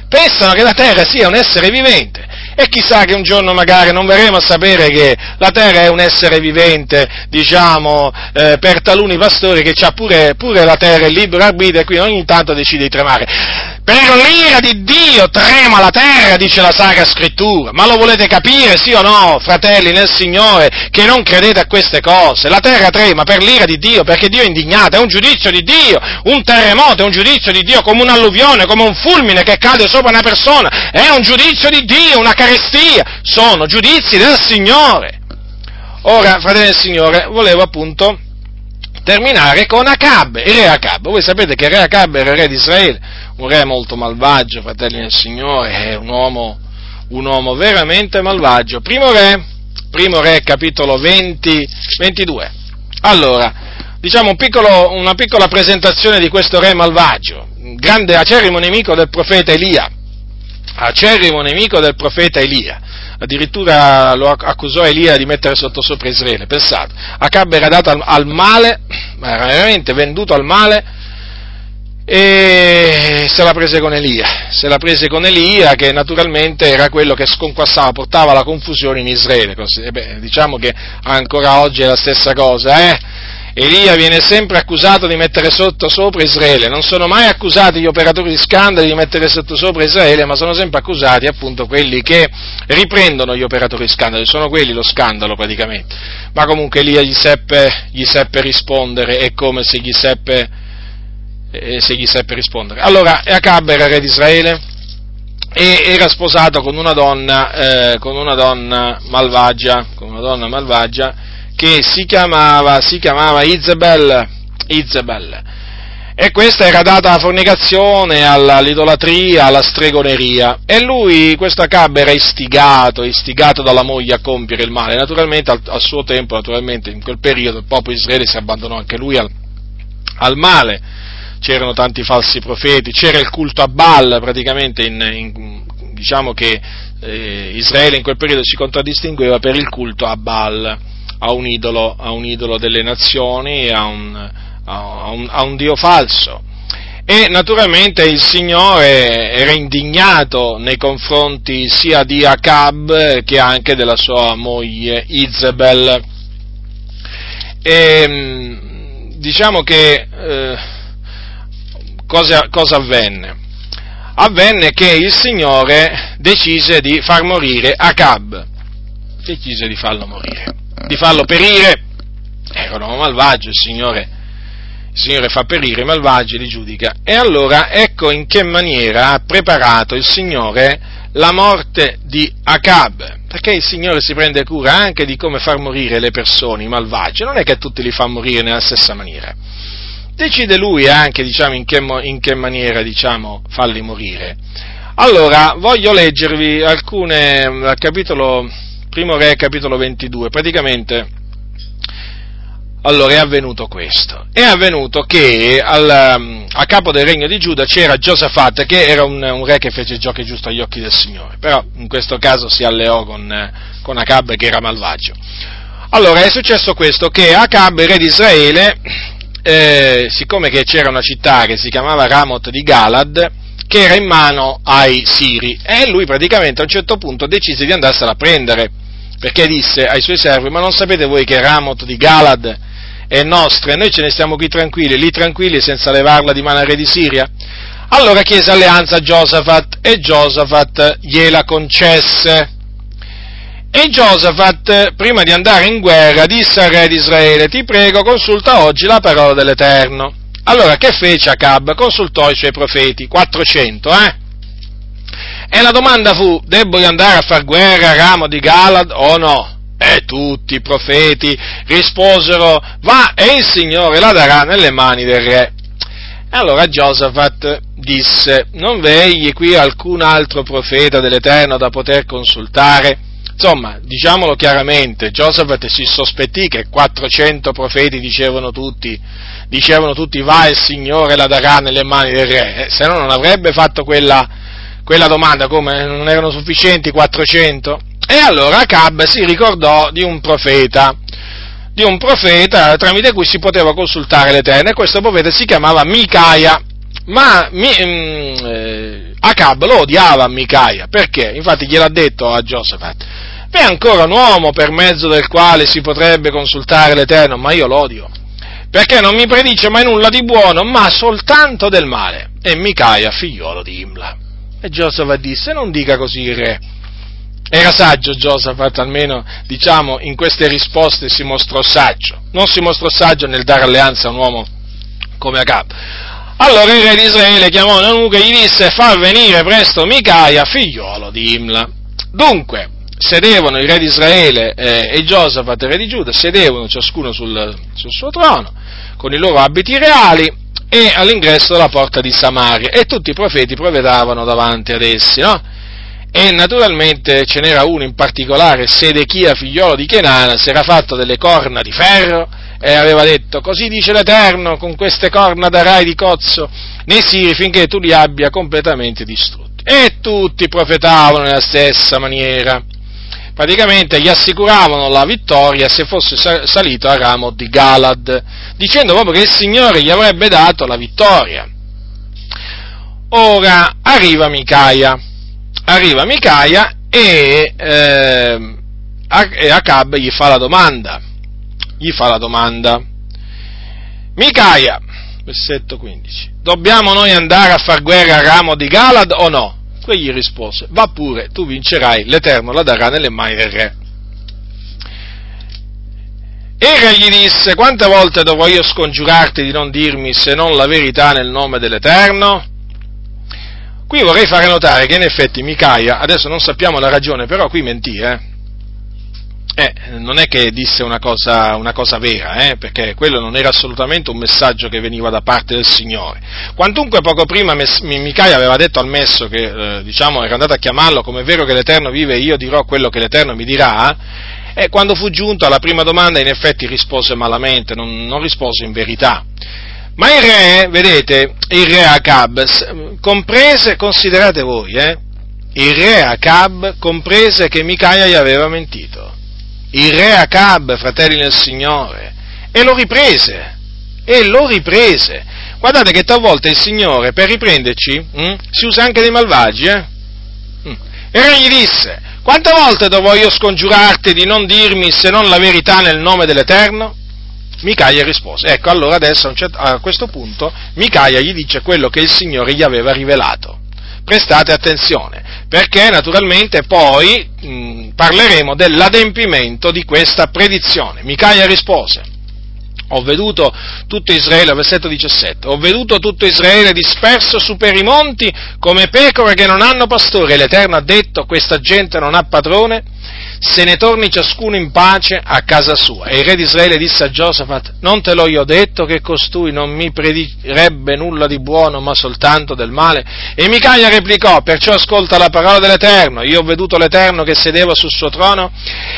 Pensano che la Terra sia un essere vivente e chissà che un giorno magari non verremo a sapere che la terra è un essere vivente, diciamo, eh, per taluni pastori che ha pure, pure, la terra il libero arbitrio e quindi ogni tanto decide di tremare. Per l'ira di Dio trema la terra, dice la Sacra Scrittura. Ma lo volete capire, sì o no, fratelli nel Signore, che non credete a queste cose? La terra trema per l'ira di Dio, perché Dio è indignato, è un giudizio di Dio, un terremoto è un giudizio di Dio, come un'alluvione, come un fulmine che cade sopra una persona, è un giudizio di Dio, una carestia, sono giudizi del Signore. Ora, fratelli del Signore, volevo appunto terminare con Acab, il re Acab. Voi sapete che il re Acab era il re di Israele, un re molto malvagio, fratelli del Signore, un uomo, un uomo veramente malvagio. Primo re, primo re, capitolo 20, 22. Allora, diciamo un piccolo, una piccola presentazione di questo re malvagio, grande acerrimo nemico del profeta Elia, acerrimo nemico del profeta Elia. Addirittura lo accusò Elia di mettere sotto sopra Israele. Pensate, Acab era dato al, al male, era veramente venduto al male e se la prese con Elia, se la prese con Elia che naturalmente era quello che sconquassava, portava la confusione in Israele, beh, diciamo che ancora oggi è la stessa cosa, eh? Elia viene sempre accusato di mettere sotto sopra Israele, non sono mai accusati gli operatori di scandali di mettere sotto sopra Israele, ma sono sempre accusati appunto quelli che riprendono gli operatori di scandali, sono quelli lo scandalo praticamente. Ma comunque Elia gli seppe, gli seppe rispondere, è come se gli seppe, eh, se gli seppe rispondere. Allora, Acab era re di Israele, e era sposato con una donna, eh, con una donna malvagia, con una donna malvagia che si chiamava, si chiamava Isabel, Isabel. E questa era data alla fornicazione, all'idolatria, alla stregoneria. E lui, questo Acab, era istigato, istigato dalla moglie a compiere il male. Naturalmente, al, al suo tempo, naturalmente, in quel periodo, il popolo Israele si abbandonò anche lui al, al male c'erano tanti falsi profeti, c'era il culto a Baal, praticamente in, in, diciamo che eh, Israele in quel periodo si contraddistingueva per il culto a Baal, a un idolo, a un idolo delle nazioni, a un, a, un, a un Dio falso. E naturalmente il Signore era indignato nei confronti sia di Acab che anche della sua moglie Izebel. E, diciamo che eh, cosa, cosa avvenne? Avvenne che il Signore decise di far morire Acab, decise di farlo morire, di farlo perire, era un uomo malvagio, il Signore, il Signore fa perire i malvagi, li giudica, e allora ecco in che maniera ha preparato il Signore la morte di Acab, perché il Signore si prende cura anche di come far morire le persone, i malvagi, non è che tutti li fa morire nella stessa maniera. Decide lui anche diciamo, in, che, in, che, maniera diciamo, farli morire. Allora, voglio leggervi alcune, al capitolo, primo re, capitolo 22, praticamente, allora è avvenuto questo, è avvenuto che al, a capo del regno di Giuda c'era Giosafat, che era un, un, re che fece giochi giusto agli occhi del Signore, però in questo caso si alleò con, con Acab che era malvagio. Allora è successo questo, che Acab, re di Israele, eh, siccome c'era una città che si chiamava Ramot di Galad, che era in mano ai Siri, e lui praticamente a un certo punto decise di andarsela a prendere, perché disse ai suoi servi, ma non sapete voi che Ramot di Galad è nostra e noi ce ne stiamo qui tranquilli, lì tranquilli senza levarla di mano al re di Siria? Allora chiese alleanza a Giosafat e Giosafat gliela concesse. E Giosafat, prima di andare in guerra, disse al re di Israele, ti prego, consulta oggi la parola dell'Eterno. Allora, che fece Acab? Consultò i suoi profeti, 400, eh? E la domanda fu, debbo andare a far guerra a Ramo di Galad o no? E tutti i profeti risposero, va e il Signore la darà nelle mani del re. E allora Giosafat disse, non vegli qui alcun altro profeta dell'Eterno da poter consultare? Insomma, diciamolo chiaramente, Giosafat si sospettì che 400 profeti dicevano tutti, dicevano tutti va il Signore la darà nelle mani del re, eh, se no non avrebbe fatto quella, quella domanda, come non erano sufficienti 400? E allora Acab si ricordò di un profeta, di un profeta tramite cui si poteva consultare l'Eterno e questo profeta si chiamava Micaia, ma mi, mm, eh, Acab lo odiava Micaia, perché? Infatti gliel'ha detto a Giosafat, V'è ancora un uomo per mezzo del quale si potrebbe consultare l'Eterno, ma io l'odio, perché non mi predice mai nulla di buono, ma soltanto del male. E Micaia, figliolo di Imla. E Giosafat disse, non dica così, re. Era saggio Giosafat, almeno diciamo in queste risposte si mostrò saggio. Non si mostrò saggio nel dare alleanza a un uomo come Acab. Allora il re di Israele chiamò Nanuca e gli disse fa venire presto Micaia, figliolo di Imla. Dunque, sedevano il re di Israele eh, e Giosafat, re di Giuda, sedevano ciascuno sul, sul, suo trono, con i loro abiti reali, e all'ingresso della porta di Samaria, e tutti i profeti profetavano davanti ad essi, no? E naturalmente ce n'era uno in particolare, Sedechia, figliolo di Kenana, si era fatto delle corna di ferro, e aveva detto, così dice l'Eterno, con queste corna darai di cozzo nei siri finché tu li abbia completamente distrutti. E tutti profetavano nella stessa maniera praticamente gli assicuravano la vittoria se fosse salito a ramo di Galad, dicendo proprio che il Signore gli avrebbe dato la vittoria. Ora arriva Micaia, arriva Micaia e, eh, Acab gli fa la domanda, gli fa la domanda, Micaia, versetto 15, dobbiamo noi andare a far guerra a ramo di Galad o no? Quegli rispose, va pure, tu vincerai, l'Eterno la darà nelle mani del re. E re gli disse, quante volte dovrò io scongiurarti di non dirmi se non la verità nel nome dell'Eterno? Qui vorrei fare notare che in effetti Micaia, adesso non sappiamo la ragione, però qui mentì, eh? Eh, non è che disse una cosa, una cosa vera, eh, perché quello non era assolutamente un messaggio che veniva da parte del Signore. Quantunque poco prima Micaia aveva detto al messo che, eh, diciamo, era andato a chiamarlo, come è vero che l'Eterno vive, io dirò quello che l'Eterno mi dirà, e quando fu giunto alla prima domanda in effetti rispose malamente, non, non rispose in verità. Ma il re, vedete, il re Acab, comprese, considerate voi, eh, il re Acab comprese che Micaia gli aveva mentito il re Acab, fratelli del Signore, e lo riprese, e lo riprese. Guardate che talvolta il Signore, per riprenderci, hm, si usa anche dei malvagi, eh? Hm. E re gli disse, quante volte dovrò io scongiurarti di non dirmi se non la verità nel nome dell'Eterno? Micaia rispose, ecco allora adesso a questo punto Micaia gli dice quello che il Signore gli aveva rivelato. Prestate attenzione, perché naturalmente poi mh, parleremo dell'adempimento di questa predizione. Micaia rispose, ho veduto tutto Israele, versetto 17, ho veduto tutto Israele disperso su per i monti come pecore che non hanno pastore, l'Eterno ha detto questa gente non ha padrone, se ne torni ciascuno in pace a casa sua. E il re di Israele disse a Giosafat, non te l'ho io detto che costui non mi predirebbe nulla di buono ma soltanto del male? E Micaia replicò, perciò ascolta la parola dell'Eterno, io ho veduto l'Eterno che sedeva sul suo trono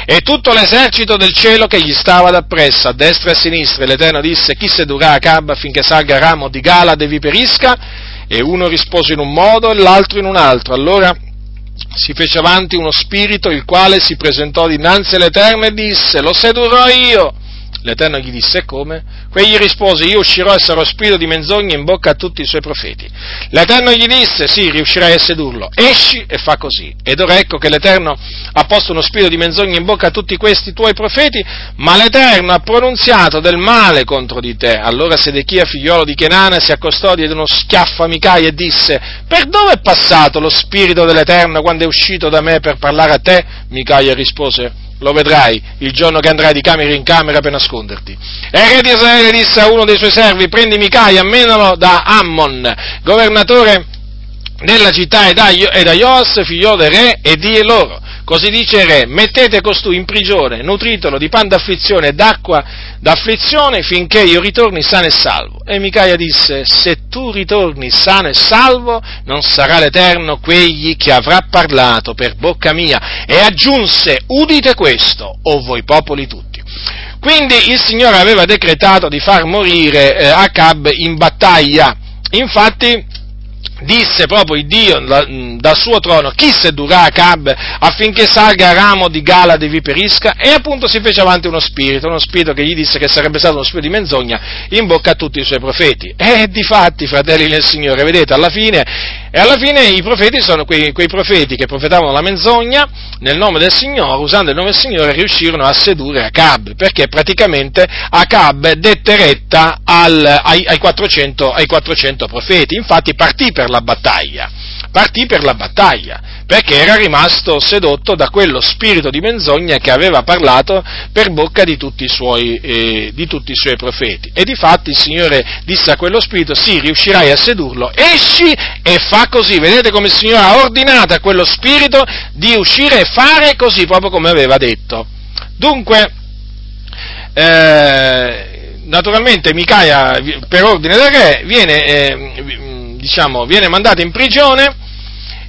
e tutto l'esercito del cielo che gli stava dappresso, a destra e a sinistra, e l'Eterno disse, chi sedurà a Cab affinché salga ramo di Galad e vi perisca? E uno rispose in un modo e l'altro in un altro. Allora si fece avanti uno spirito il quale si presentò dinanzi all'Eterno e disse, lo sedurrò io. L'Eterno gli disse, come? Quegli rispose, io uscirò e sarò spirito di menzogna in bocca a tutti i suoi profeti. L'Eterno gli disse, sì, riuscirai a sedurlo, esci e fa così. Ed ora ecco che l'Eterno ha posto uno spirito di menzogna in bocca a tutti questi tuoi profeti, ma l'Eterno ha pronunziato del male contro di te. Allora Sedechia, figliolo di Kenana, si accostò, diede uno schiaffo a Micai e disse, per dove è passato lo spirito dell'Eterno quando è uscito da me per parlare a te? Micaia rispose, lo vedrai il giorno che andrai di camera in camera per nasconderti. E re di Israele disse a uno dei suoi servi, prendi Micaia, ammenalo da Ammon, governatore della città, e da Ios, figlio del re, e die loro, Così dice il re, mettete costui in prigione, nutritelo di pan d'afflizione e d'acqua d'afflizione finché io ritorni sano e salvo. E Micaia disse, se tu ritorni sano e salvo, non sarà l'Eterno quegli che avrà parlato per bocca mia. E aggiunse, udite questo, o voi popoli tutti. Quindi il Signore aveva decretato di far morire eh, Acab in battaglia. Infatti, disse proprio Dio dal suo trono, chi sedurà Acab affinché salga a ramo di Galad e vi perisca? E appunto si fece avanti uno spirito, uno spirito che gli disse che sarebbe stato uno spirito di menzogna in bocca a tutti i suoi profeti. E di fatti, fratelli del Signore, vedete, alla fine, e alla fine i profeti sono quei, quei profeti che profetavano la menzogna nel nome del Signore, usando il nome del Signore, riuscirono a sedurre Acab, perché praticamente Acab dette retta al, ai, ai, 400, ai 400 profeti. Infatti partì per la battaglia, partì per la battaglia, perché era rimasto sedotto da quello spirito di menzogna che aveva parlato per bocca di tutti i suoi, eh, di tutti i suoi profeti. E difatti il Signore disse a quello spirito, sì, riuscirai a sedurlo, esci e fa così. Vedete come il Signore ha ordinato a quello spirito di uscire e fare così, proprio come aveva detto. Dunque, eh, naturalmente Micaia, per ordine del re, viene... Eh, diciamo, viene mandato in prigione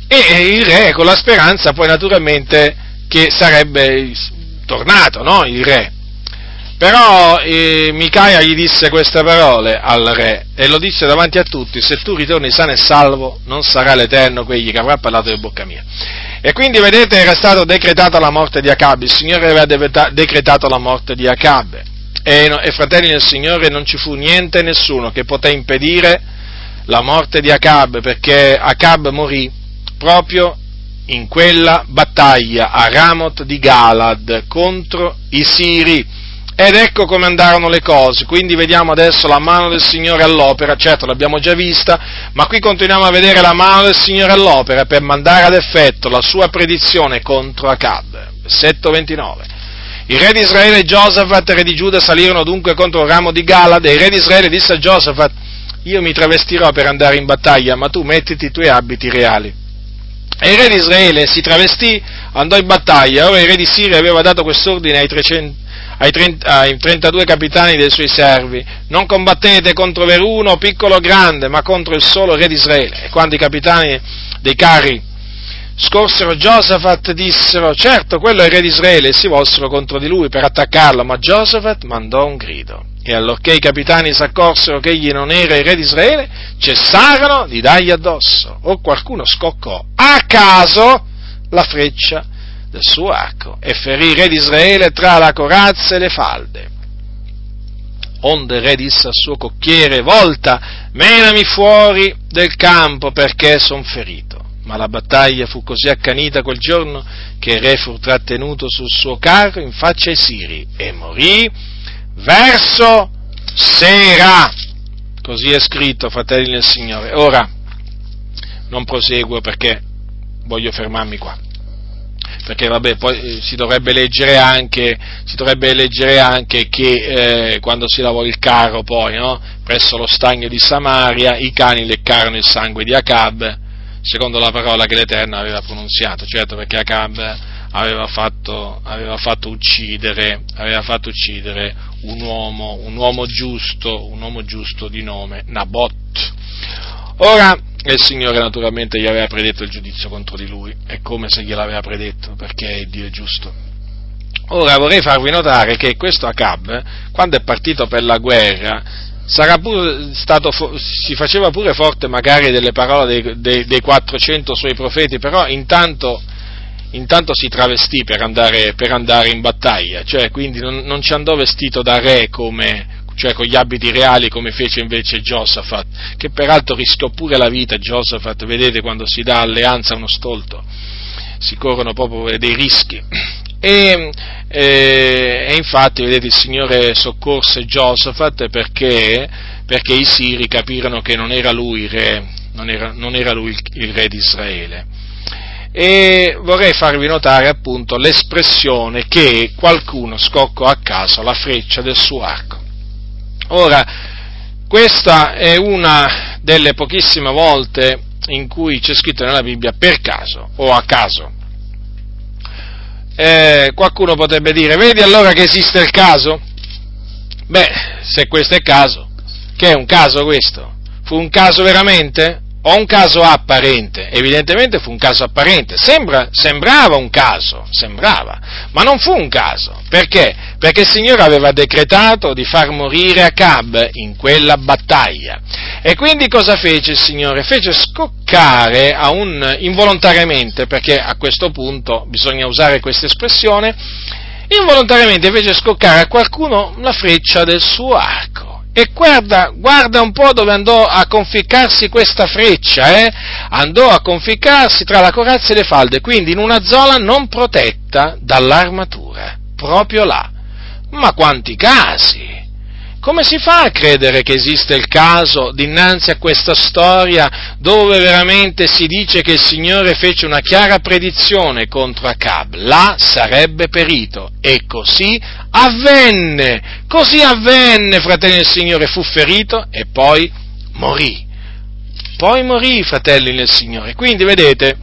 e il re con la speranza poi naturalmente che sarebbe tornato, no? Il re. Però eh, Micaia gli disse queste parole al re e lo disse davanti a tutti, se tu ritorni sano e salvo non sarà l'Eterno quegli che avrà parlato di bocca mia. E quindi vedete era stata decretata la morte di Acab, il Signore aveva decretato la morte di Acab e, e fratelli del Signore non ci fu niente nessuno che poté impedire la morte di Acab, perché Acab morì proprio in quella battaglia a Ramoth di Galad contro i Siri. Ed ecco come andarono le cose, quindi vediamo adesso la mano del Signore all'opera, certo l'abbiamo già vista, ma qui continuiamo a vedere la mano del Signore all'opera per mandare ad effetto la sua predizione contro Acab. Versetto 29. Il re di Israele e Giosafat, re di Giuda, salirono dunque contro il ramo di Galad e il re di Israele disse a Giosafat, io mi travestirò per andare in battaglia, ma tu mettiti i tuoi abiti reali. E il re di Israele si travestì, andò in battaglia, ora il re di Siria aveva dato quest'ordine ai 300 ai, 30, ai 32 capitani dei suoi servi, non combattete contro veruno, piccolo o grande, ma contro il solo re di Israele. E quando i capitani dei carri scorsero Giosafat, dissero, certo, quello è il re di Israele, e si volsero contro di lui per attaccarlo, ma Giosafat mandò un grido. E allorché i capitani si accorsero che egli non era il re di Israele, cessarono di dargli addosso. O qualcuno scoccò a caso la freccia del suo arco e ferì il re di Israele tra la corazza e le falde. Onde il re disse al suo cocchiere, volta, menami fuori del campo perché son ferito. Ma la battaglia fu così accanita quel giorno che il re fu trattenuto sul suo carro in faccia ai siri e morì verso sera. Così è scritto, fratelli del Signore. Ora non proseguo perché voglio fermarmi qua perché vabbè, poi eh, si dovrebbe leggere anche, dovrebbe leggere anche che eh, quando si lavò il carro poi, no? presso lo stagno di Samaria, i cani leccarono il sangue di Acab, secondo la parola che l'Eterno aveva pronunziato, certo perché Acab aveva fatto, aveva fatto, uccidere, aveva fatto uccidere un, uomo, un uomo giusto, un uomo giusto di nome Nabot. Ora, il Signore naturalmente gli aveva predetto il giudizio contro di lui, è come se gliel'aveva predetto, perché Dio è giusto. Ora vorrei farvi notare che questo Acab, quando è partito per la guerra, stato, si faceva pure forte magari delle parole dei, dei, dei 400 suoi profeti, però intanto, intanto si travestì per andare, per andare, in battaglia, cioè quindi non, non ci andò vestito da re come, cioè con gli abiti reali come fece invece Giosafat, che peraltro rischiò pure la vita Giosafat, vedete quando si dà alleanza a uno stolto, si corrono proprio dei rischi. E, e, e infatti, vedete, il Signore soccorse Giosafat perché, perché i siri capirono che non era lui re, non era, non era lui il, il re di Israele e vorrei farvi notare appunto l'espressione che qualcuno scoccò a caso la freccia del suo arco. Ora, questa è una delle pochissime volte in cui c'è scritto nella Bibbia per caso o a caso. Eh, qualcuno potrebbe dire, vedi allora che esiste il caso? Beh, se questo è caso, che è un caso questo? Fu un caso veramente? O un caso apparente? Evidentemente fu un caso apparente, Sembra, sembrava un caso, sembrava, ma non fu un caso. Perché? Perché il Signore aveva decretato di far morire Acab in quella battaglia. E quindi cosa fece il Signore? Fece scoccare a un, involontariamente, perché a questo punto bisogna usare questa espressione, involontariamente fece scoccare a qualcuno la freccia del suo arco. E guarda, guarda un po' dove andò a conficcarsi questa freccia, eh? Andò a conficcarsi tra la corazza e le falde, quindi in una zona non protetta dall'armatura, proprio là. Ma quanti casi! Come si fa a credere che esiste il caso dinanzi a questa storia dove veramente si dice che il Signore fece una chiara predizione contro Acab? Là sarebbe perito. E così avvenne. Così avvenne, fratelli del Signore, fu ferito e poi morì. Poi morì, fratelli del Signore. Quindi vedete,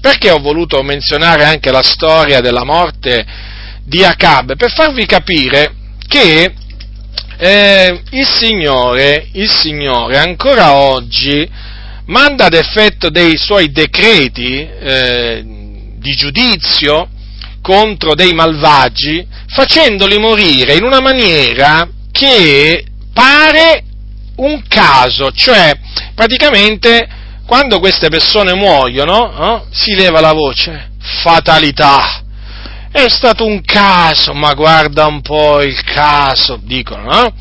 perché ho voluto menzionare anche la storia della morte di Acab? Per farvi capire che eh, il, Signore, il Signore ancora oggi manda ad effetto dei suoi decreti eh, di giudizio contro dei malvagi, facendoli morire in una maniera che pare un caso, cioè praticamente quando queste persone muoiono no, si leva la voce, fatalità, è stato un caso, ma guarda un po' il caso, dicono, no?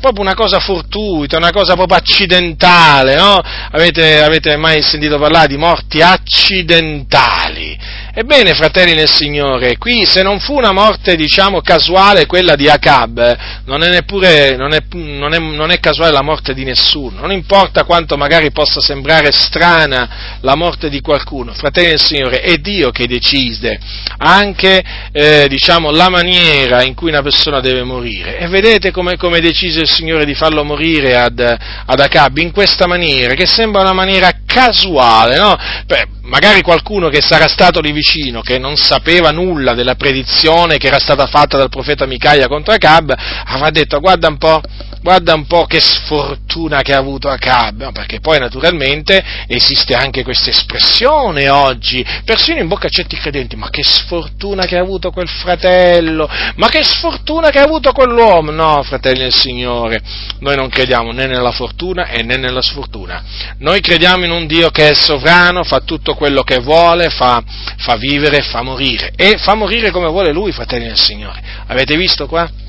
Proprio una cosa fortuita, una cosa proprio accidentale, no? Avete, avete mai sentito parlare di morti accidentali? Ebbene, fratelli nel Signore, qui se non fu una morte, diciamo, casuale quella di Acab, non è neppure, non è, non è, non è casuale la morte di nessuno, non importa quanto magari possa sembrare strana la morte di qualcuno, fratelli nel Signore, è Dio che decide anche, eh, diciamo, la maniera in cui una persona deve morire. E vedete come, come decise il Signore di farlo morire ad, ad Acab? In questa maniera, che sembra una maniera casuale, no? Beh, magari qualcuno che sarà stato lì vicino, che non sapeva nulla della predizione che era stata fatta dal profeta Micaia contro Acab, avrà detto guarda un po', guarda un po' che sfortuna che ha avuto Acab, no, perché poi naturalmente esiste anche questa espressione oggi, persino in bocca a certi credenti, ma che sfortuna che ha avuto quel fratello, ma che sfortuna che ha avuto quell'uomo, no fratelli del Signore, noi non crediamo né nella fortuna e né nella sfortuna, noi crediamo in un Dio che è sovrano, fa tutto quello che vuole, fa, fa vivere, fa morire. E fa morire come vuole Lui, fratelli del Signore, avete visto qua?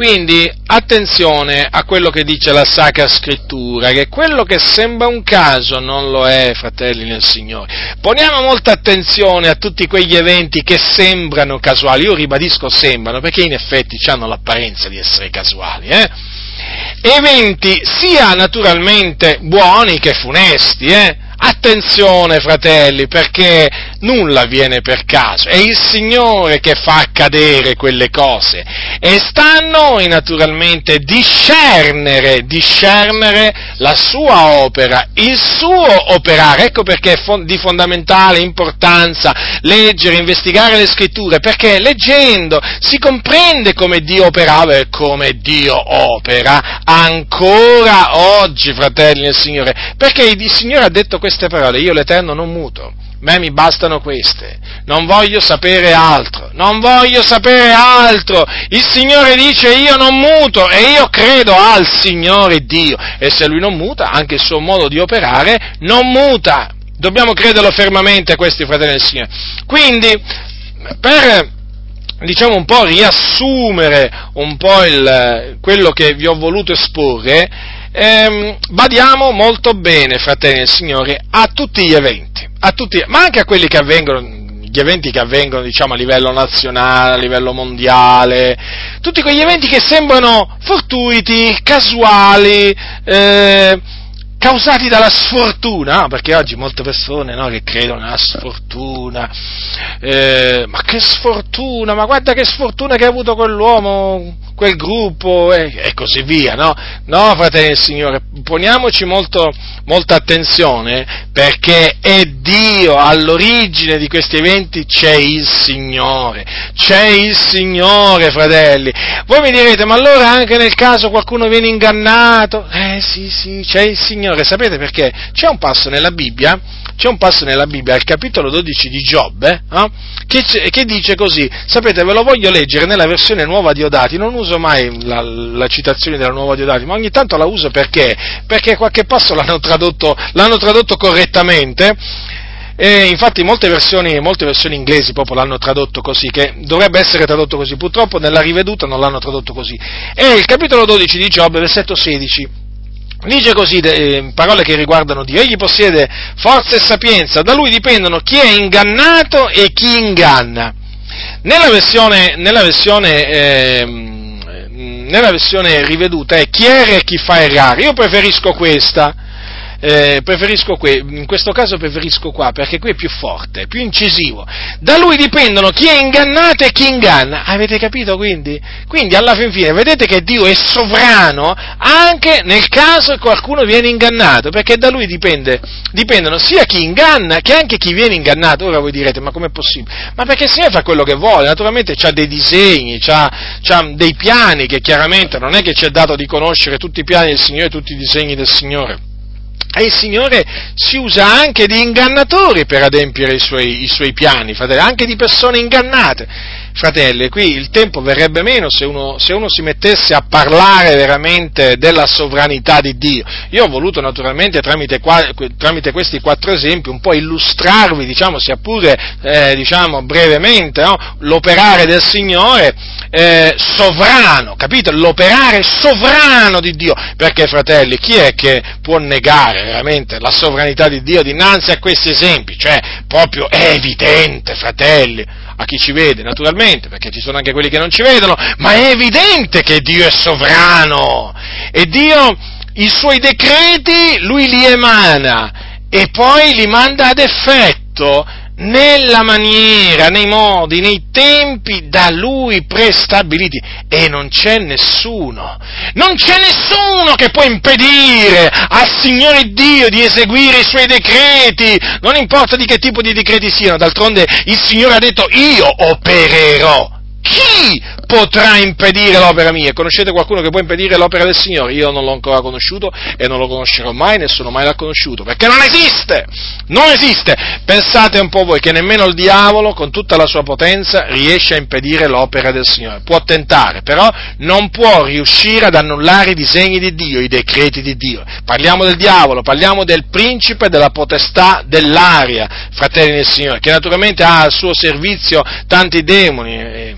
Quindi attenzione a quello che dice la Sacra Scrittura, che quello che sembra un caso non lo è, fratelli nel Signore. Poniamo molta attenzione a tutti quegli eventi che sembrano casuali, io ribadisco sembrano, perché in effetti hanno l'apparenza di essere casuali, eh? Eventi sia naturalmente buoni che funesti, eh? Attenzione, fratelli, perché nulla avviene per caso, è il Signore che fa accadere quelle cose. E sta a noi naturalmente discernere, discernere la sua opera, il suo operare, ecco perché è di fondamentale importanza leggere, investigare le scritture, perché leggendo si comprende come Dio operava e come Dio opera ancora oggi, fratelli del Signore, perché il Signore ha detto queste parole, io l'Eterno non muto, me mi bastano queste, non voglio sapere altro, non voglio sapere altro, il Signore dice io non muto. E io credo al Signore Dio. E se Lui non muta, anche il suo modo di operare non muta, dobbiamo crederlo fermamente a questi fratelli del Signore. Quindi, per diciamo un po' riassumere un po' il, quello che vi ho voluto esporre, ehm, badiamo molto bene, fratelli del Signore, a tutti gli eventi, tutti, ma anche a quelli che avvengono, gli eventi che avvengono diciamo, a livello nazionale, a livello mondiale, tutti quegli eventi che sembrano fortuiti, casuali, eh, causati dalla sfortuna, perché oggi molte persone no, che credono nella sfortuna, eh, ma che sfortuna, ma guarda che sfortuna che ha avuto quell'uomo, quel gruppo e, e così via, no? No, fratelli del Signore, poniamoci molto, molta attenzione perché è Dio all'origine di questi eventi, c'è il Signore, c'è il Signore, fratelli. Voi mi direte, ma allora anche nel caso qualcuno viene ingannato? Eh sì, sì, c'è il Signore Signore, sapete perché? C'è un passo nella Bibbia, c'è un passo nella Bibbia, al capitolo 12 di Giobbe, eh, che, che, dice così, sapete, ve lo voglio leggere nella versione nuova di Odati, non uso mai la, la citazione della nuova di Odati, ma ogni tanto la uso perché? Perché qualche passo l'hanno tradotto, l'hanno tradotto correttamente, e infatti molte versioni, molte versioni, inglesi proprio l'hanno tradotto così, che dovrebbe essere tradotto così, purtroppo nella riveduta non l'hanno tradotto così. E il capitolo 12 di Giobbe, versetto 16, Dice così, eh, parole che riguardano Dio, egli possiede forza e sapienza, da lui dipendono chi è ingannato e chi inganna. Nella versione, nella versione, eh, nella versione riveduta è chi era e chi fa errare, io preferisco questa, eh, preferisco que- in questo caso preferisco qua perché qui è più forte, più incisivo. Da lui dipendono chi è ingannato e chi inganna. Avete capito quindi? Quindi alla fin fine vedete che Dio è sovrano anche nel caso qualcuno viene ingannato, perché da lui dipende, dipendono sia chi inganna che anche chi viene ingannato. Ora voi direte, ma com'è possibile? Ma perché il Signore fa quello che vuole, naturalmente ha dei disegni, ha dei piani che chiaramente non è che ci è dato di conoscere tutti i piani del Signore, tutti i disegni del Signore e il Signore si usa anche di ingannatori per adempiere i suoi, i suoi piani, fratelli, anche di persone ingannate. Fratelli, qui il tempo verrebbe meno se uno, se uno, si mettesse a parlare veramente della sovranità di Dio. Io ho voluto naturalmente tramite, tramite questi quattro esempi un po' illustrarvi, diciamo, sia pure eh, diciamo, brevemente, no? l'operare del Signore eh, sovrano, capite? L'operare sovrano di Dio. Perché, fratelli, chi è che può negare veramente la sovranità di Dio dinanzi a questi esempi? Cioè, proprio è evidente, fratelli, a chi ci vede, naturalmente, perché ci sono anche quelli che non ci vedono, ma è evidente che Dio è sovrano. E Dio i suoi decreti lui li emana e poi li manda ad effetto nella maniera, nei modi, nei tempi da lui prestabiliti. E non c'è nessuno, non c'è nessuno che può impedire al Signore Dio di eseguire i suoi decreti, non importa di che tipo di decreti siano, d'altronde il Signore ha detto io opererò chi potrà impedire l'opera mia? Conoscete qualcuno che può impedire l'opera del Signore? Io non l'ho ancora conosciuto e non lo conoscerò mai, nessuno mai l'ha conosciuto, perché non esiste! Non esiste! Pensate un po' voi che nemmeno il diavolo, con tutta la sua potenza, riesce a impedire l'opera del Signore. Può tentare, però non può riuscire ad annullare i disegni di Dio, i decreti di Dio. Parliamo del diavolo, parliamo del principe della potestà dell'aria, fratelli del Signore, che naturalmente ha al suo servizio tanti demoni eh,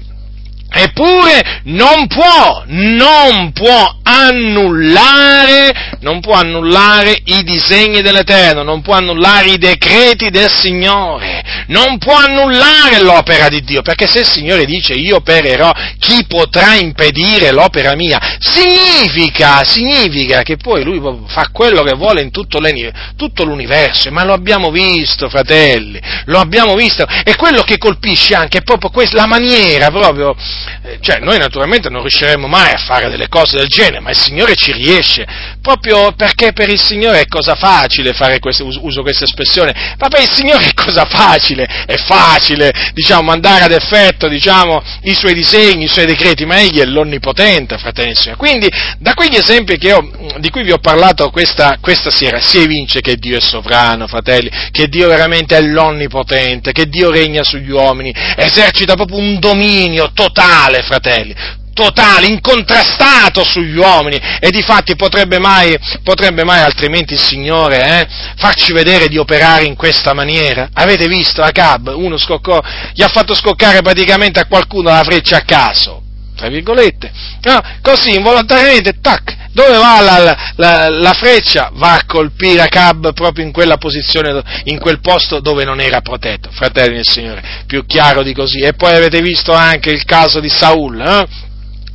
Eppure non può, non può annullare, non può annullare i disegni dell'Eterno, non può annullare i decreti del Signore, non può annullare l'opera di Dio, perché se il Signore dice io opererò, chi potrà impedire l'opera mia? Significa, significa che poi lui fa quello che vuole in tutto, tutto l'universo, ma lo abbiamo visto, fratelli, lo abbiamo visto, e quello che colpisce anche è proprio questa, la maniera proprio cioè noi naturalmente non riusciremo mai a fare delle cose del genere, ma il Signore ci riesce, proprio perché per il Signore è cosa facile fare questo, uso questa espressione, ma per il Signore è cosa facile, è facile, diciamo, mandare ad effetto, diciamo, i suoi disegni, i suoi decreti, ma Egli è l'onnipotente, fratelli e. Quindi, da quegli esempi io, di cui vi ho parlato questa, questa sera, si evince che Dio è sovrano, fratelli, che Dio veramente è l'onnipotente, che Dio regna sugli uomini, esercita proprio un dominio totale, fratelli, totale, incontrastato sugli uomini e di fatti potrebbe mai, potrebbe mai altrimenti il Signore eh, farci vedere di operare in questa maniera? Avete visto Acab? Uno scoccò, gli ha fatto scoccare praticamente a qualcuno la freccia a caso, tra virgolette, no, così involontariamente, tac, dove va la, la, la, freccia? Va a colpire Acab proprio in quella posizione, in quel posto dove non era protetto, fratelli del Signore, più chiaro di così. E poi avete visto anche il caso di Saul, eh?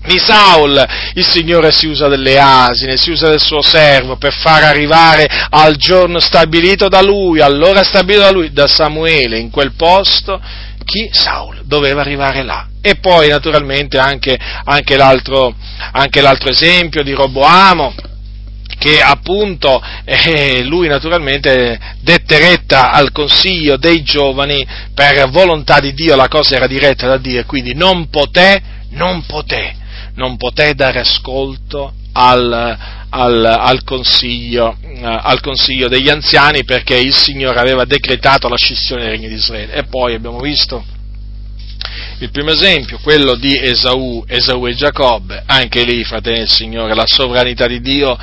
di Saul, il Signore si usa delle asine, si usa del suo servo per far arrivare al giorno stabilito da lui, all'ora stabilito da lui, da Samuele, in quel posto, chi? Saul, doveva arrivare là. E poi naturalmente anche, anche, l'altro, anche l'altro esempio di Roboamo, che appunto eh, lui naturalmente dette retta al consiglio dei giovani per volontà di Dio, la cosa era diretta da Dio, quindi non poté, non poté non poté dare ascolto al, al, al, consiglio, eh, al, consiglio, degli anziani perché il Signore aveva decretato la scissione del regno di Israele. E poi abbiamo visto il primo esempio, quello di Esaù, Esaù e Giacobbe, anche lì, fratelli del Signore, la sovranità di Dio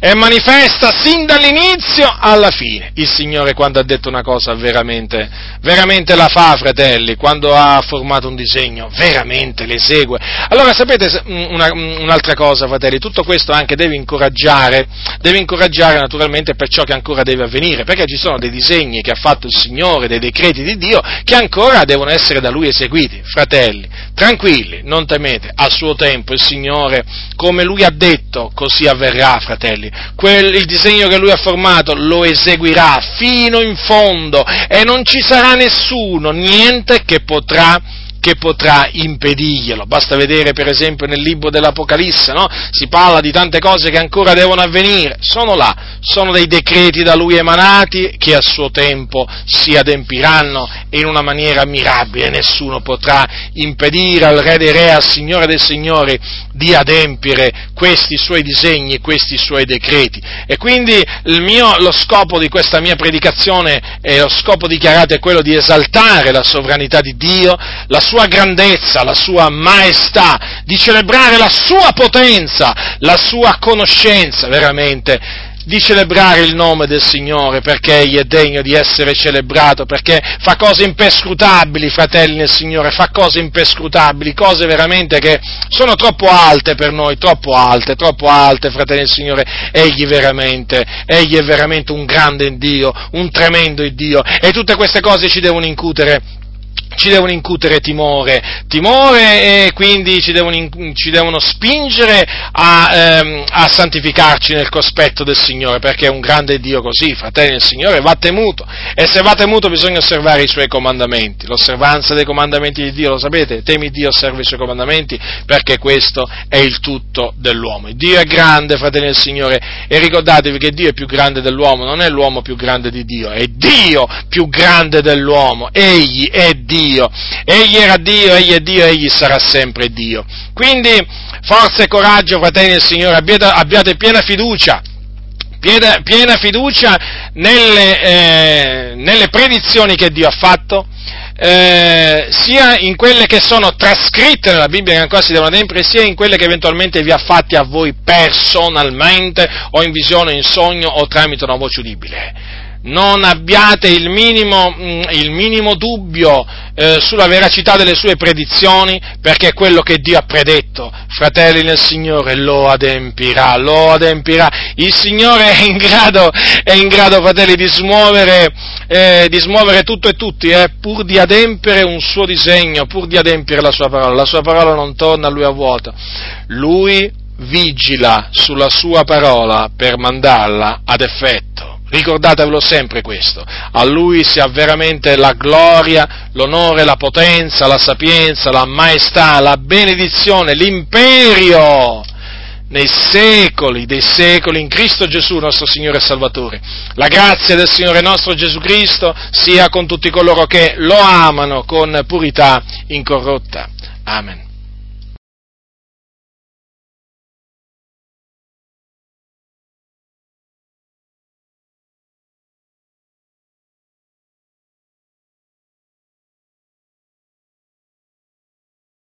è manifesta sin dall'inizio alla fine. Il Signore quando ha detto una cosa veramente, veramente la fa, fratelli, quando ha formato un disegno, veramente l'esegue. Allora sapete una, un'altra cosa, fratelli, tutto questo anche deve incoraggiare, deve incoraggiare naturalmente per ciò che ancora deve avvenire, perché ci sono dei disegni che ha fatto il Signore, dei decreti di Dio, che ancora devono essere da Lui eseguiti. Fratelli, tranquilli, non temete, a suo tempo il Signore, come Lui ha detto, così avverrà, fratelli. Quel, il disegno che lui ha formato lo eseguirà fino in fondo e non ci sarà nessuno, niente che potrà che potrà impedirglielo. Basta vedere per esempio nel libro dell'Apocalisse, no? si parla di tante cose che ancora devono avvenire, sono là, sono dei decreti da lui emanati che a suo tempo si adempiranno in una maniera mirabile, nessuno potrà impedire al Re dei Re, al Signore dei Signori di adempiere questi suoi disegni, questi suoi decreti. E quindi mio, lo scopo di questa mia predicazione e lo scopo dichiarato è quello di esaltare la sovranità di Dio, la sua grandezza, la sua maestà, di celebrare la sua potenza, la sua conoscenza veramente di celebrare il nome del Signore perché Egli è degno di essere celebrato, perché fa cose impescrutabili, fratelli nel Signore, fa cose impescrutabili, cose veramente che sono troppo alte per noi, troppo alte, troppo alte, fratelli nel Signore. Egli veramente, Egli è veramente un grande Dio, un tremendo Dio e tutte queste cose ci devono incutere ci devono incutere timore, timore e quindi ci devono, ci devono spingere a, ehm, a, santificarci nel cospetto del Signore, perché è un grande Dio così, fratelli del Signore, va temuto, e se va temuto bisogna osservare i Suoi comandamenti, l'osservanza dei comandamenti di Dio, lo sapete, temi Dio, osservi i Suoi comandamenti, perché questo è il tutto dell'uomo. Dio è grande, fratelli del Signore, e ricordatevi che Dio è più grande dell'uomo, non è l'uomo più grande di Dio, è Dio più grande dell'uomo, Egli è Dio Dio. Egli era Dio, Egli è Dio, Egli sarà sempre Dio. Quindi forza e coraggio, fratelli del Signore, abbiate, abbiate piena fiducia piena, piena fiducia nelle, eh, nelle, predizioni che Dio ha fatto, eh, sia in quelle che sono trascritte nella Bibbia che ancora si devono adempiere, sia in quelle che eventualmente vi ha fatti a voi personalmente, o in visione, in sogno, o tramite una voce udibile non abbiate il minimo, mm, il minimo dubbio eh, sulla veracità delle sue predizioni, perché quello che Dio ha predetto, fratelli nel Signore, lo adempirà, lo adempirà. Il Signore è in grado, è in grado fratelli, di smuovere, eh, di smuovere tutto e tutti, eh, pur di adempiere un suo disegno, pur di adempiere la sua parola. La sua parola non torna a lui a vuoto. Lui vigila sulla sua parola per mandarla ad effetto. Ricordatevelo sempre questo. A Lui sia veramente la gloria, l'onore, la potenza, la sapienza, la maestà, la benedizione, l'imperio nei secoli dei secoli in Cristo Gesù, nostro Signore e Salvatore. La grazia del Signore nostro Gesù Cristo sia con tutti coloro che lo amano con purità incorrotta. Amen.